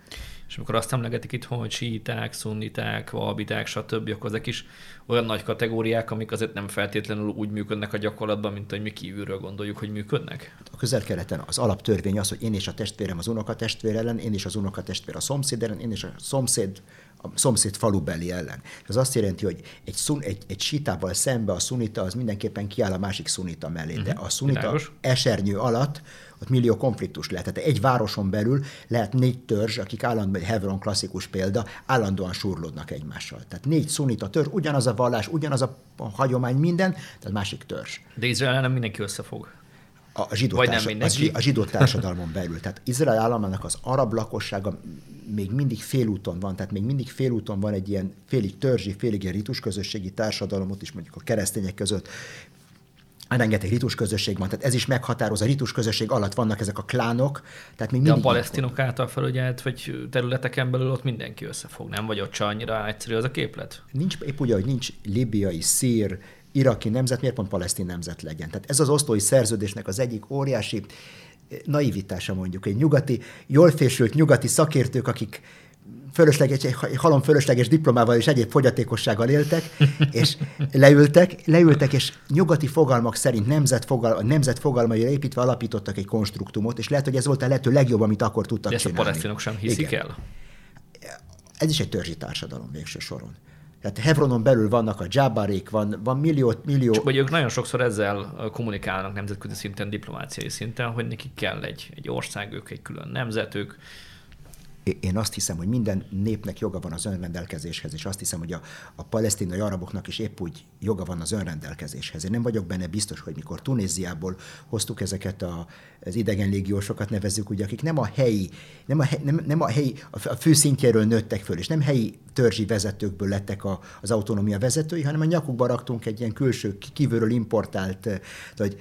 És amikor azt emlegetik itt, hogy síták, szunniták, valbiták, stb., akkor ezek is olyan nagy kategóriák, amik azért nem feltétlenül úgy működnek a gyakorlatban, mint hogy mi kívülről gondoljuk, hogy működnek? A közel-keleten az alaptörvény az, hogy én és a testvérem az unokatestvér ellen, én és az unokatestvér a szomszéd ellen, én és a szomszéd a szomszéd falubeli ellen. Ez azt jelenti, hogy egy, szun, egy, egy sitával szembe a szunita az mindenképpen kiáll a másik szunita mellé, uh-huh. de mhm. a szunita Világos. esernyő alatt ott millió konfliktus lehet. Tehát egy városon belül lehet négy törzs, akik állandóan, egy Hebron klasszikus példa, állandóan surlódnak egymással. Tehát négy szunita törzs, ugyanaz a vallás, ugyanaz a hagyomány, minden, tehát másik törzs. De Izrael nem mindenki összefog a zsidó, Vagy társa, nem a zsidó társadalmon belül. Tehát Izrael államának az arab lakossága még mindig félúton van, tehát még mindig félúton van egy ilyen félig törzsi, félig ilyen ritus közösségi társadalomot is mondjuk a keresztények között, rengeteg ritus közösség van, tehát ez is meghatározza, a ritus közösség alatt vannak ezek a klánok. Tehát még De a palesztinok által felügyelt, vagy területeken belül ott mindenki összefog, nem? Vagy ott csak annyira egyszerű az a képlet? Nincs, épp ugye, hogy nincs libiai, szír, iraki nemzet, miért pont palesztin nemzet legyen. Tehát ez az osztói szerződésnek az egyik óriási naivitása mondjuk. Egy nyugati, jól fésült nyugati szakértők, akik fölösleges, egy halom fölösleges diplomával és egyéb fogyatékossággal éltek, és leültek, leültek, és nyugati fogalmak szerint nemzet, fogal, nemzet fogalmaira építve alapítottak egy konstruktumot, és lehet, hogy ez volt a lehető legjobb, amit akkor tudtak De ezt csinálni. a palesztinok sem hiszik Igen. el? Ez is egy törzsi társadalom végső soron. Tehát Hebronon belül vannak a Jabarék, van, van millió, millió... Csak hogy ők nagyon sokszor ezzel kommunikálnak nemzetközi szinten, diplomáciai szinten, hogy nekik kell egy, egy ország, ők egy külön nemzet, ők én azt hiszem, hogy minden népnek joga van az önrendelkezéshez, és azt hiszem, hogy a, a palesztinai araboknak is épp úgy joga van az önrendelkezéshez. Én nem vagyok benne biztos, hogy mikor Tunéziából hoztuk ezeket a, az idegen légiósokat, nevezzük ugye, akik nem a helyi, nem a, nem, nem a helyi, a főszintjéről nőttek föl, és nem helyi törzsi vezetőkből lettek a, az autonómia vezetői, hanem a nyakukba raktunk egy ilyen külső, kívülről importált, vagy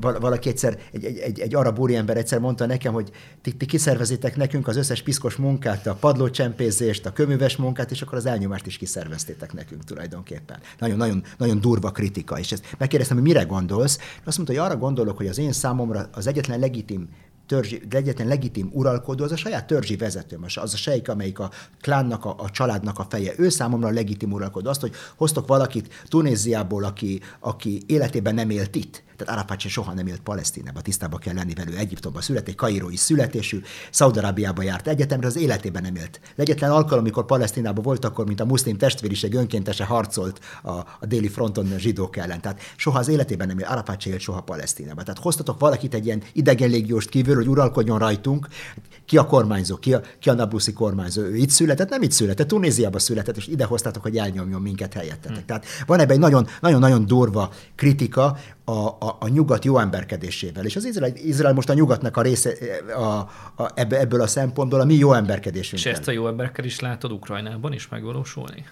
valaki egyszer, egy, egy, egy, egy arab úriember egyszer mondta nekem, hogy ti, ti kiszervezitek nekünk az összes piszkos munkát, a padlócsempészést, a köműves munkát, és akkor az elnyomást is kiszerveztétek nekünk tulajdonképpen. Nagyon, nagyon, durva kritika. És ezt megkérdeztem, hogy mire gondolsz? Azt mondta, hogy arra gondolok, hogy az én számomra az egyetlen legitim törzsi, egyetlen legitim uralkodó az a saját törzsi vezető, az a sejk, amelyik a klánnak, a, a családnak a feje. Ő számomra a legitim uralkodó. Azt, hogy hoztok valakit Tunéziából, aki, aki életében nem élt itt, tehát Arafat soha nem élt Palesztinába, tisztában kell lenni velő. Egyiptomban született, kairói születésű, Szaudarábiába járt egyetemre, az életében nem élt. Egyetlen alkalom, amikor Palesztinában volt, akkor, mint a muszlim testvériség önkéntese harcolt a, a déli fronton a zsidók ellen. Tehát soha az életében nem élt, Arafat élt soha Palesztinába. Tehát hoztatok valakit egy ilyen idegen légióst kívül, hogy uralkodjon rajtunk, ki a kormányzó, ki a, ki a Nabluszi kormányzó. Ő itt született, nem itt született, Tunéziába született, és ide hoztátok, hogy elnyomjon minket helyettetek. Hmm. Tehát van ebben egy nagyon-nagyon durva kritika, a, a, a nyugat jó emberkedésével. És az Izrael, Izrael most a nyugatnak a része a, a, ebből a szempontból a mi jó emberkedésünk. És ezt a jó emberkedést látod Ukrajnában is megvalósulni?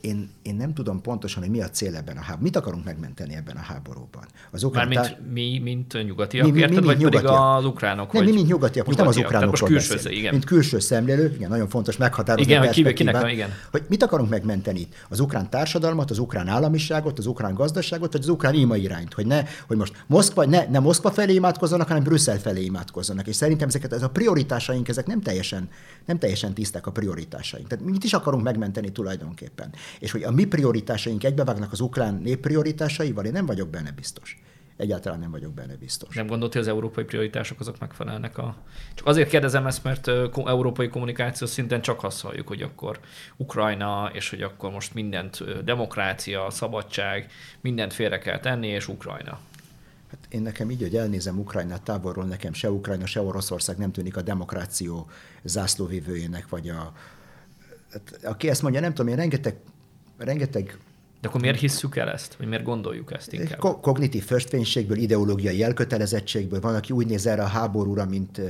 Én, én nem tudom pontosan, hogy mi a cél ebben a háborúban. Mit akarunk megmenteni ebben a háborúban? Az ukrán Mármint mi, mint nyugatiak, mi, mi, érted, mi, vagy nyugatiak. pedig az ukránok? Nem, vagy... mi, mint nyugatiak, most nyugatiak, nem az ukránokról most külső, igen. Mint külső szemlélő, igen, nagyon fontos meghatározni igen, hogy kinek, igen. hogy mit akarunk megmenteni? Az ukrán társadalmat, az ukrán államiságot, az ukrán gazdaságot, vagy az ukrán ima irányt, hogy ne, hogy most Moszkva, ne, ne Moszkva felé imádkozzanak, hanem Brüsszel felé imádkozzanak. És szerintem ezeket, ez a prioritásaink, ezek nem teljesen, nem teljesen tiszták a prioritásaink. Tehát mit is akarunk megmenteni tulajdonképpen? És hogy a mi prioritásaink egybevágnak az ukrán nép prioritásaival, én nem vagyok benne biztos. Egyáltalán nem vagyok benne biztos. Nem gondolt, hogy az európai prioritások azok megfelelnek a... Csak azért kérdezem ezt, mert európai kommunikáció szinten csak azt halljuk, hogy akkor Ukrajna, és hogy akkor most mindent demokrácia, szabadság, mindent félre kell tenni, és Ukrajna. Hát én nekem így, hogy elnézem Ukrajnát távolról, nekem se Ukrajna, se Oroszország nem tűnik a demokráció zászlóvivőjének, vagy a... Hát, aki ezt mondja, nem tudom, én rengeteg rengeteg de akkor miért hisszük el ezt? Vagy miért gondoljuk ezt inkább? Ko- kognitív föstvénységből, ideológiai elkötelezettségből. Van, aki úgy néz erre a háborúra, mint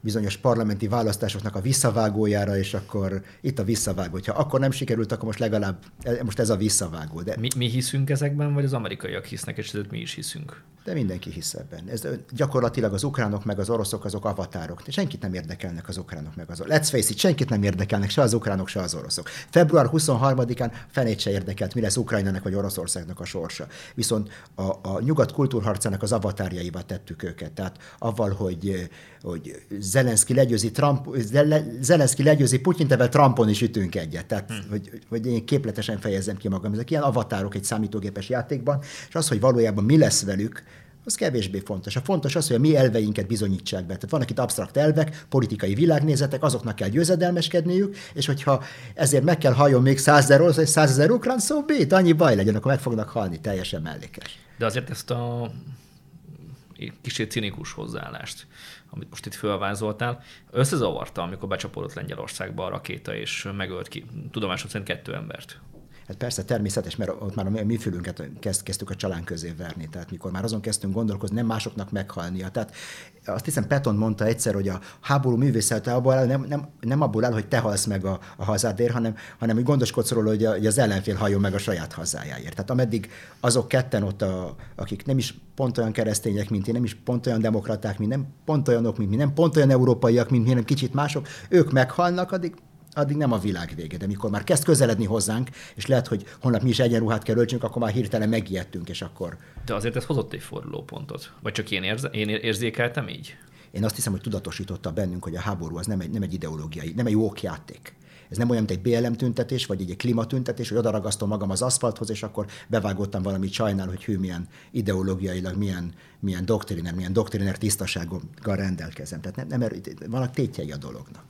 bizonyos parlamenti választásoknak a visszavágójára, és akkor itt a visszavágó. Hogyha akkor nem sikerült, akkor most legalább most ez a visszavágó. De... Mi, mi hiszünk ezekben, vagy az amerikaiak hisznek, és mi is hiszünk? De mindenki hisz ebben. Ez gyakorlatilag az ukránok meg az oroszok azok avatárok. Senkit nem érdekelnek az ukránok meg az oroszok. Let's face it, senkit nem érdekelnek se az ukránok, se az oroszok. Február 23-án fenét se érdekelt, mi lesz Ukrajnának vagy Oroszországnak a sorsa. Viszont a, a nyugat kultúrharcának az avatárjaival tettük őket. Tehát avval, hogy, hogy Zelenszky legyőzi, Trump, Zelenszky legyőzi Putyin, tevel Trumpon is ütünk egyet. Tehát, hmm. hogy, hogy én képletesen fejezem ki magam. Ezek ilyen avatárok egy számítógépes játékban, és az, hogy valójában mi lesz velük, az kevésbé fontos. A fontos az, hogy a mi elveinket bizonyítsák be. Tehát vannak itt absztrakt elvek, politikai világnézetek, azoknak kell győzedelmeskedniük, és hogyha ezért meg kell halljon még százezer orosz, vagy százezer ukrán, szó so annyi baj legyen, akkor meg fognak halni, teljesen mellékes. De azért ezt a kicsit cinikus hozzáállást, amit most itt fölvázoltál, összezavarta, amikor becsapódott Lengyelországba a rakéta, és megölt ki tudomásom szerint kettő embert. Hát persze természetes, mert ott már a mi fülünket kezd, kezdtük a csalán közé verni. Tehát mikor már azon kezdtünk gondolkozni, nem másoknak meghalnia. Tehát azt hiszem Peton mondta egyszer, hogy a háború művészete abból áll, nem, nem, nem abból áll, hogy te halsz meg a, a hazádért, hanem, hanem hogy gondoskodsz róla, hogy, a, hogy az ellenfél hajjon meg a saját hazájáért. Tehát ameddig azok ketten ott, a, akik nem is pont olyan keresztények, mint én, nem is pont olyan demokraták, mint nem pont olyanok, mint mi, nem pont olyan európaiak, mint mi, hanem kicsit mások, ők meghalnak, addig addig nem a világ vége. De mikor már kezd közeledni hozzánk, és lehet, hogy holnap mi is egyenruhát kell öltsünk, akkor már hirtelen megijedtünk, és akkor... De azért ez hozott egy fordulópontot. Vagy csak én, érze, én érzékeltem így? Én azt hiszem, hogy tudatosította bennünk, hogy a háború az nem egy, nem egy ideológiai, nem egy játék. Ez nem olyan, mint egy BLM tüntetés, vagy egy klímatüntetés, hogy odaragasztom magam az aszfalthoz, és akkor bevágottam valamit sajnál, hogy hű, milyen ideológiailag, milyen, milyen doktriner, milyen doktriner tisztasággal rendelkezem. Tehát nem, nem vannak tétjei a dolognak.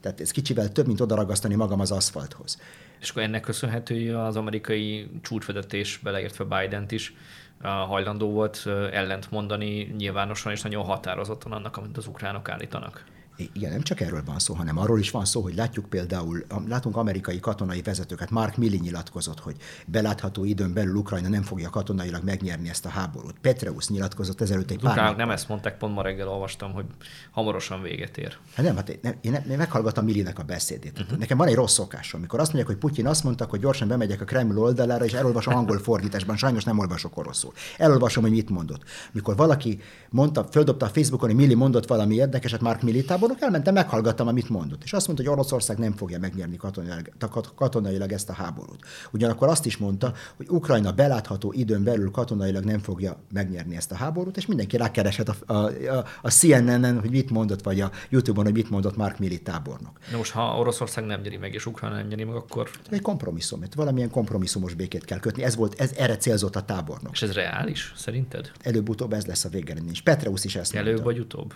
Tehát ez kicsivel több, mint odaragasztani magam az aszfalthoz. És akkor ennek köszönhető, hogy az amerikai csúcsvezetés, beleértve Biden-t is, hajlandó volt ellent mondani nyilvánosan és nagyon határozottan annak, amit az ukránok állítanak. Igen, nem csak erről van szó, hanem arról is van szó, hogy látjuk például, látunk amerikai katonai vezetőket, Mark Milley nyilatkozott, hogy belátható időn belül Ukrajna nem fogja katonailag megnyerni ezt a háborút. Petreus nyilatkozott ezelőtt egy pár nem ezt mondták, pont ma reggel olvastam, hogy hamarosan véget ér. Hát nem, hát én, én, én meghallgattam Millinek a beszédét. Uh-huh. Nekem van egy rossz szokásom, amikor azt mondják, hogy Putyin azt mondta, hogy gyorsan bemegyek a Kreml oldalára, és elolvasom angol fordításban, sajnos nem olvasok oroszul. Elolvasom, hogy mit mondott. Mikor valaki mondta, földobta a Facebookon, hogy Milli mondott valami érdekeset Mark Militából, tábornok, elmentem, meghallgattam, amit mondott. És azt mondta, hogy Oroszország nem fogja megnyerni katonailag, katonailag ezt a háborút. Ugyanakkor azt is mondta, hogy Ukrajna belátható időn belül katonailag nem fogja megnyerni ezt a háborút, és mindenki rákeresett a, a, a, a CNN-en, hogy mit mondott, vagy a YouTube-on, hogy mit mondott Mark Milley tábornok. Na most, ha Oroszország nem nyeri meg, és Ukrajna nem nyeri meg, akkor... Egy kompromisszum, valamilyen kompromisszumos békét kell kötni. Ez volt, ez erre célzott a tábornok. És ez reális, szerinted? Előbb-utóbb ez lesz a végeredmény. Petreus is ezt Előbb vagy utóbb?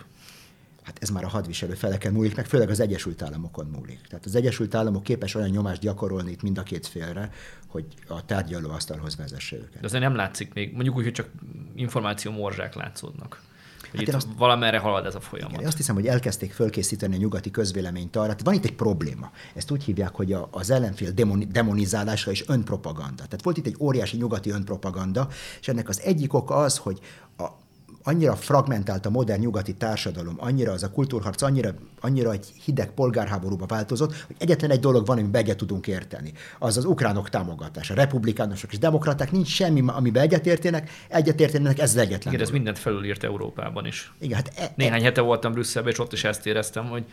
Hát ez már a hadviselő feleken múlik, meg főleg az Egyesült Államokon múlik. Tehát az Egyesült Államok képes olyan nyomást gyakorolni itt mind a két félre, hogy a tárgyalóasztalhoz vezesse őket. De azért nem látszik még, mondjuk úgy, hogy csak információ morzsák látszódnak. Hát itt azt, valamerre halad ez a folyamat. Igen, azt hiszem, hogy elkezdték fölkészíteni a nyugati közvéleményt arra. Tehát van itt egy probléma. Ezt úgy hívják, hogy a, az ellenfél demoni, demonizálása és önpropaganda. Tehát volt itt egy óriási nyugati önpropaganda, és ennek az egyik oka az, hogy a, annyira fragmentált a modern nyugati társadalom, annyira az a kultúrharc, annyira, annyira egy hideg polgárháborúba változott, hogy egyetlen egy dolog van, amiben egyet tudunk érteni. Az az ukránok támogatása. Republikánusok és demokraták nincs semmi, amiben egyetértenek, egyetértenek, ez egyetlen. Igen, ez mindent felülírt Európában is. Igen, hát e, Néhány e, hete voltam Brüsszelben, és ott is ezt éreztem, hogy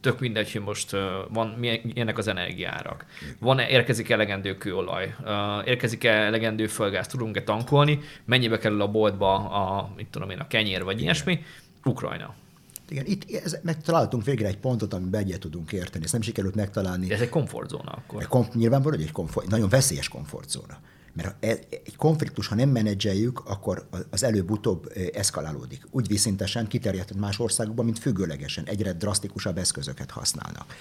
tök mindegy, hogy most van, milyenek az energiárak. Van érkezik elegendő kőolaj, érkezik elegendő földgáz, tudunk-e tankolni, mennyibe kerül a boltba a, mit tudom én, a kenyér vagy Igen. ilyesmi, Ukrajna. Igen, itt ez, megtaláltunk végre egy pontot, amiben egyet tudunk érteni. Ezt nem sikerült megtalálni. De ez egy komfortzóna akkor. Egy kom, nyilvánvaló, hogy egy komfort, nagyon veszélyes komfortzóna. Mert e- egy konfliktus, ha nem menedzseljük, akkor az előbb-utóbb eszkalálódik. Úgy viszintesen kiterjedt más országokban, mint függőlegesen. Egyre drasztikusabb eszközöket használnak.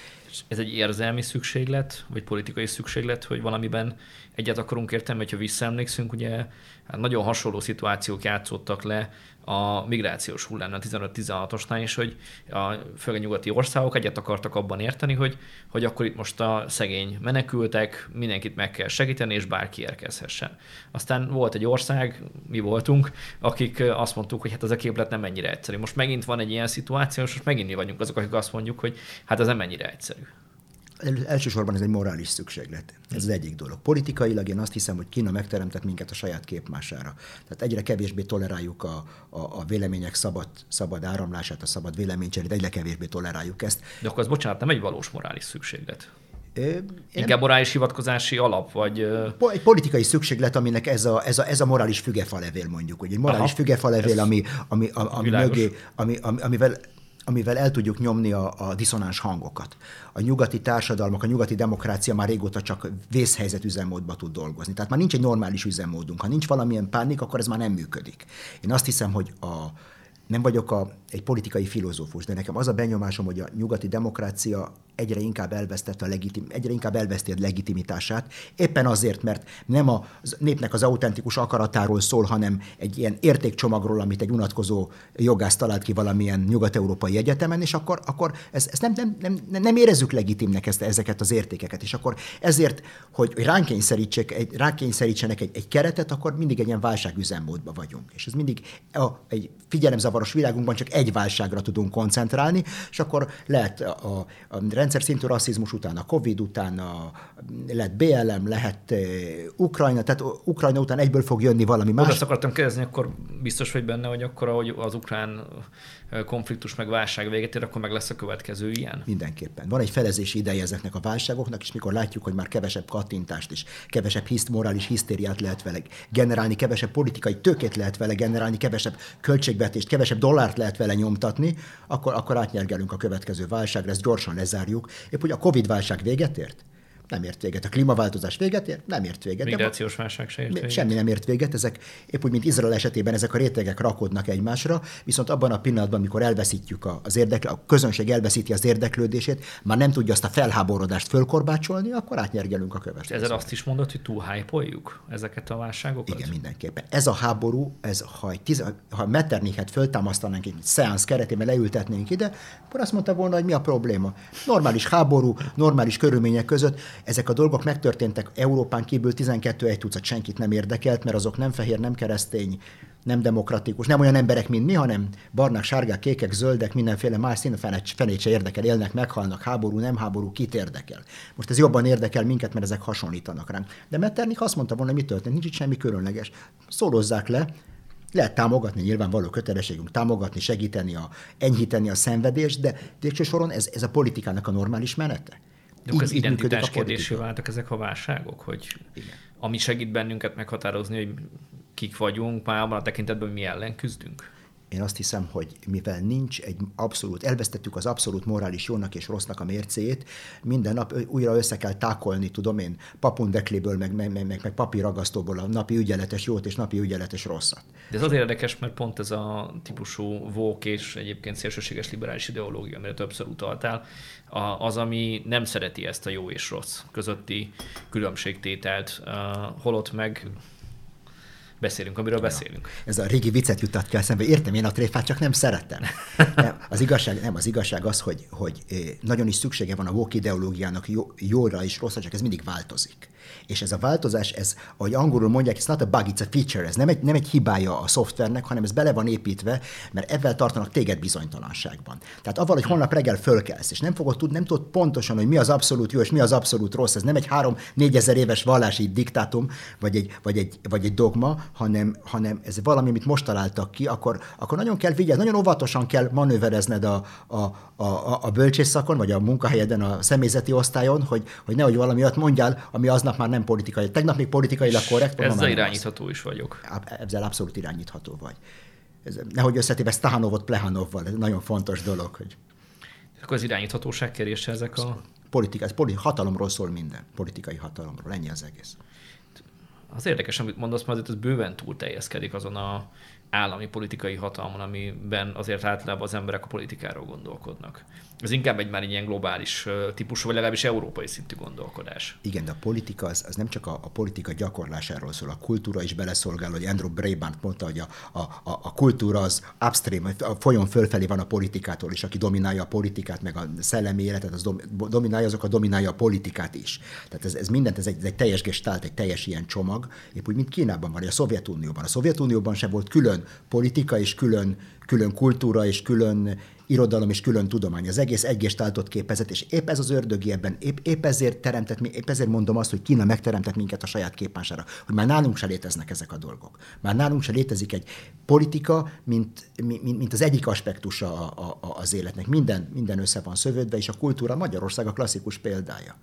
Ez egy érzelmi szükséglet, vagy politikai szükséglet, hogy valamiben egyet akarunk érteni, hogyha visszaemlékszünk, ugye hát nagyon hasonló szituációk játszottak le a migrációs hullámnál, 15-16-osnál is, hogy a főleg nyugati országok egyet akartak abban érteni, hogy, hogy akkor itt most a szegény menekültek, mindenkit meg kell segíteni, és bárki érkezhessen. Aztán volt egy ország, mi voltunk, akik azt mondtuk, hogy hát ez a képlet nem ennyire egyszerű. Most megint van egy ilyen szituáció, és most megint mi vagyunk azok, akik azt mondjuk, hogy hát ez nem ennyire egyszerű elsősorban ez egy morális szükséglet. Ez az egyik dolog. Politikailag én azt hiszem, hogy Kína megteremtett minket a saját képmására. Tehát egyre kevésbé toleráljuk a, a, a vélemények szabad, szabad áramlását, a szabad véleménycserét, egyre kevésbé toleráljuk ezt. De akkor az, bocsánat, nem egy valós morális szükséglet. Én Inkább morális hivatkozási alap, vagy... Egy politikai szükséglet, aminek ez a, ez a, ez a morális fügefalevél mondjuk, hogy egy morális Aha, fügefalevél, ami, ami, ami, ami mögé, ami, ami, amivel amivel el tudjuk nyomni a, a diszonáns hangokat. A nyugati társadalmak, a nyugati demokrácia már régóta csak vészhelyzet üzemmódba tud dolgozni. Tehát már nincs egy normális üzemmódunk. Ha nincs valamilyen pánik, akkor ez már nem működik. Én azt hiszem, hogy a, nem vagyok a, egy politikai filozófus, de nekem az a benyomásom, hogy a nyugati demokrácia egyre inkább elvesztette a legitim, egyre inkább elveszti a legitimitását, éppen azért, mert nem a népnek az autentikus akaratáról szól, hanem egy ilyen értékcsomagról, amit egy unatkozó jogász talált ki valamilyen nyugat-európai egyetemen, és akkor, akkor ez, ez nem, nem, nem, nem érezzük legitimnek ezt, ezeket az értékeket, és akkor ezért, hogy ránkényszerítsenek egy, ránkényszerítsenek egy, egy keretet, akkor mindig egy ilyen válságüzemmódban vagyunk. És ez mindig a, egy figyelemzavaros világunkban csak egy válságra tudunk koncentrálni, és akkor lehet a, a, rendszer szintű rasszizmus után, a Covid után, a, lehet BLM, lehet uh, Ukrajna, tehát Ukrajna után egyből fog jönni valami más. Azt akartam kérdezni, akkor biztos vagy benne, hogy akkor, ahogy az ukrán konfliktus meg válság véget ér, akkor meg lesz a következő ilyen? Mindenképpen. Van egy felezési ideje ezeknek a válságoknak, és mikor látjuk, hogy már kevesebb kattintást is, kevesebb hiszt, morális hisztériát lehet vele generálni, kevesebb politikai tökét lehet vele generálni, kevesebb költségvetést, kevesebb dollárt lehet vele nyomtatni, akkor, akkor átnyergelünk a következő válságra, ezt gyorsan lezárjuk. Épp hogy a Covid válság véget ért, nem ért véget. A klímaváltozás véget ér, nem ért véget. Migrációs válság se ért véget. Semmi nem ért véget, ezek épp úgy, mint Izrael esetében ezek a rétegek rakodnak egymásra, viszont abban a pillanatban, amikor elveszítjük az érdeklő, a közönség elveszíti az érdeklődését, már nem tudja azt a felháborodást fölkorbácsolni, akkor átnyergelünk a következőt. Ezzel azt is mondod, hogy túl ezeket a válságokat? Igen, mindenképpen. Ez a háború, ez, ha, egy tiz, ha Metternichet föltámasztanánk egy szeánsz keretében, leültetnénk ide, akkor azt mondta volna, hogy mi a probléma. Normális háború, normális körülmények között ezek a dolgok megtörténtek Európán kívül 12 egy tucat senkit nem érdekelt, mert azok nem fehér, nem keresztény, nem demokratikus, nem olyan emberek, mint mi, hanem barnák, sárgák, kékek, zöldek, mindenféle más szín, fenét se érdekel, élnek, meghalnak, háború, nem háború, kit érdekel. Most ez jobban érdekel minket, mert ezek hasonlítanak ránk. De Metternich azt mondta volna, hogy mi történt, nincs itt semmi különleges. Szólozzák le, lehet támogatni, nyilvánvaló kötelességünk támogatni, segíteni, a, enyhíteni a szenvedést, de végső soron ez, ez a politikának a normális menete. De így, az identitás kérdésé váltak ezek a válságok, hogy Igen. ami segít bennünket meghatározni, hogy kik vagyunk, már abban a tekintetben mi ellen küzdünk? Én azt hiszem, hogy mivel nincs egy abszolút, elvesztettük az abszolút morális jónak és rossznak a mércéjét, minden nap újra össze kell tákolni, tudom én, papundekléből, meg, meg, meg, meg papírragasztóból a napi ügyeletes jót és napi ügyeletes rosszat. De ez azért érdekes, mert pont ez a típusú vók és egyébként szélsőséges liberális ideológia, amire többször utaltál, az, ami nem szereti ezt a jó és rossz közötti különbségtételt, holott meg beszélünk, amiről beszélünk. Ez a régi viccet jutat kell szembe. Értem én a tréfát, csak nem szeretem. Nem, az igazság, nem, az igazság az, hogy, hogy eh, nagyon is szüksége van a woke ideológiának jó, jóra és rosszra, csak ez mindig változik. És ez a változás, ez, ahogy angolul mondják, it's not a bug, it's a feature, ez nem egy, nem egy hibája a szoftvernek, hanem ez bele van építve, mert ebben tartanak téged bizonytalanságban. Tehát avval, hogy holnap reggel fölkelsz, és nem fogod tudni, nem tudod pontosan, hogy mi az abszolút jó, és mi az abszolút rossz, ez nem egy három-négy ezer éves vallási diktátum, vagy egy, vagy egy, vagy egy dogma, hanem, hanem ez valami, amit most találtak ki, akkor, akkor nagyon kell vigyázni, nagyon óvatosan kell manőverezned a, a, a, a bölcsészszakon, vagy a munkahelyeden, a személyzeti osztályon, hogy, hogy nehogy valami olyat mondjál, ami aznap már nem politikai. Tegnap még politikailag korrekt. Ezzel irányítható az. is vagyok. Ezzel abszolút irányítható vagy. Ez, nehogy összetéve Stahanovot Plehanovval, ez nagyon fontos dolog. Hogy... Akkor az irányíthatóság kérése ezek a... Politika, ez politi- hatalomról szól minden. Politikai hatalomról. Ennyi az egész. Az érdekes, amit mondasz, mert ez bőven túl teljeszkedik azon a állami politikai hatalmon, amiben azért általában az emberek a politikáról gondolkodnak. Ez inkább egy már ilyen globális típusú, vagy legalábbis európai szintű gondolkodás. Igen, de a politika az, az nem csak a, a politika gyakorlásáról szól, a kultúra is beleszolgál, hogy Andrew Brabant mondta, hogy a, a, a, kultúra az upstream, a folyon fölfelé van a politikától is, aki dominálja a politikát, meg a szellemi életet, az dominálja, azok a dominálja a politikát is. Tehát ez, ez mindent, ez egy, ez egy teljes gestált, egy teljes ilyen csomag, épp úgy, mint Kínában van, vagy a Szovjetunióban. A Szovjetunióban sem volt külön politika és külön, külön kultúra és külön irodalom és külön tudomány. Az egész egésztáltott képezet, és épp ez az ördögi ebben, épp, épp ezért teremtett, épp ezért mondom azt, hogy Kína megteremtett minket a saját képmására, hogy már nálunk se léteznek ezek a dolgok. Már nálunk se létezik egy politika, mint, mint, mint az egyik aspektusa a, a, az életnek. Minden, minden össze van szövődve, és a kultúra Magyarország a klasszikus példája.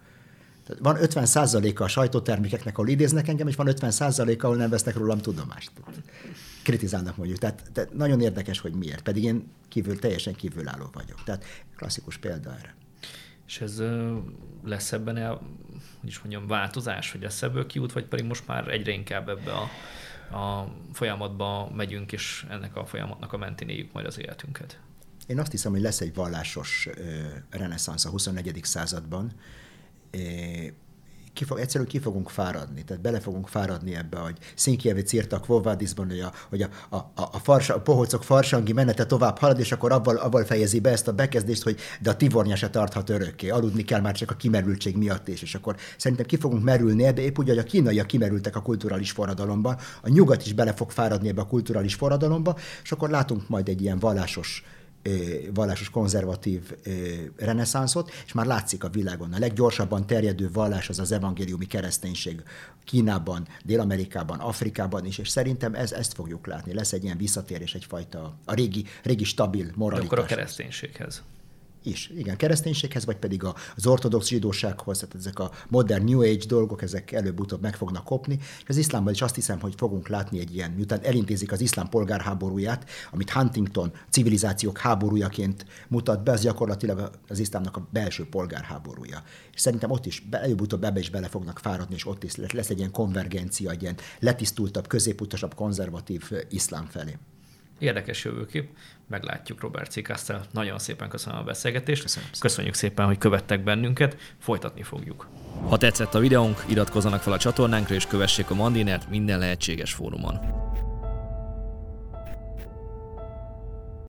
Tehát van 50 a sajtótermékeknek, ahol idéznek engem, és van 50 ahol nem vesznek rólam tudomást kritizálnak mondjuk. Tehát, tehát nagyon érdekes, hogy miért. Pedig én kívül, teljesen kívülálló vagyok. Tehát klasszikus példa erre. És ez lesz ebben el, hogy is mondjam, változás, hogy lesz ebből kiút, vagy pedig most már egyre inkább ebbe a, a folyamatba megyünk, és ennek a folyamatnak a mentén éljük majd az életünket? Én azt hiszem, hogy lesz egy vallásos reneszánsz a 24. században, ki fog, egyszerűen ki fogunk fáradni, tehát bele fogunk fáradni ebbe, hogy Szinkievic írta a Kvovádizban, hogy, a, hogy a, a, a, farsa, a pohócok farsangi menete tovább halad, és akkor abban, abban fejezi be ezt a bekezdést, hogy de a tivornya se tarthat örökké, aludni kell már csak a kimerültség miatt is, és akkor szerintem ki fogunk merülni ebbe, épp úgy, hogy a kínaiak kimerültek a kulturális forradalomba, a nyugat is bele fog fáradni ebbe a kulturális forradalomba, és akkor látunk majd egy ilyen vallásos vallásos konzervatív reneszánszot, és már látszik a világon. A leggyorsabban terjedő vallás az az evangéliumi kereszténység Kínában, Dél-Amerikában, Afrikában is, és szerintem ez, ezt fogjuk látni. Lesz egy ilyen visszatérés, egyfajta a régi, régi stabil moralitás. De akkor a kereszténységhez. Is. Igen, kereszténységhez, vagy pedig az ortodox zsidósághoz, tehát ezek a modern New Age dolgok, ezek előbb-utóbb meg fognak kopni. És az iszlámban is azt hiszem, hogy fogunk látni egy ilyen, miután elintézik az iszlám polgárháborúját, amit Huntington civilizációk háborújaként mutat be, az gyakorlatilag az iszlámnak a belső polgárháborúja. És szerintem ott is előbb-utóbb ebbe is bele fognak fáradni, és ott is lesz egy ilyen konvergencia, egy ilyen letisztultabb, középutasabb, konzervatív iszlám felé. Érdekes jövőkép, meglátjuk Robert Cikasztel. Nagyon szépen köszönöm a beszélgetést. Köszönöm. Köszönjük szépen, hogy követtek bennünket, folytatni fogjuk. Ha tetszett a videónk, iratkozzanak fel a csatornánkra és kövessék a Mandinert minden lehetséges fórumon.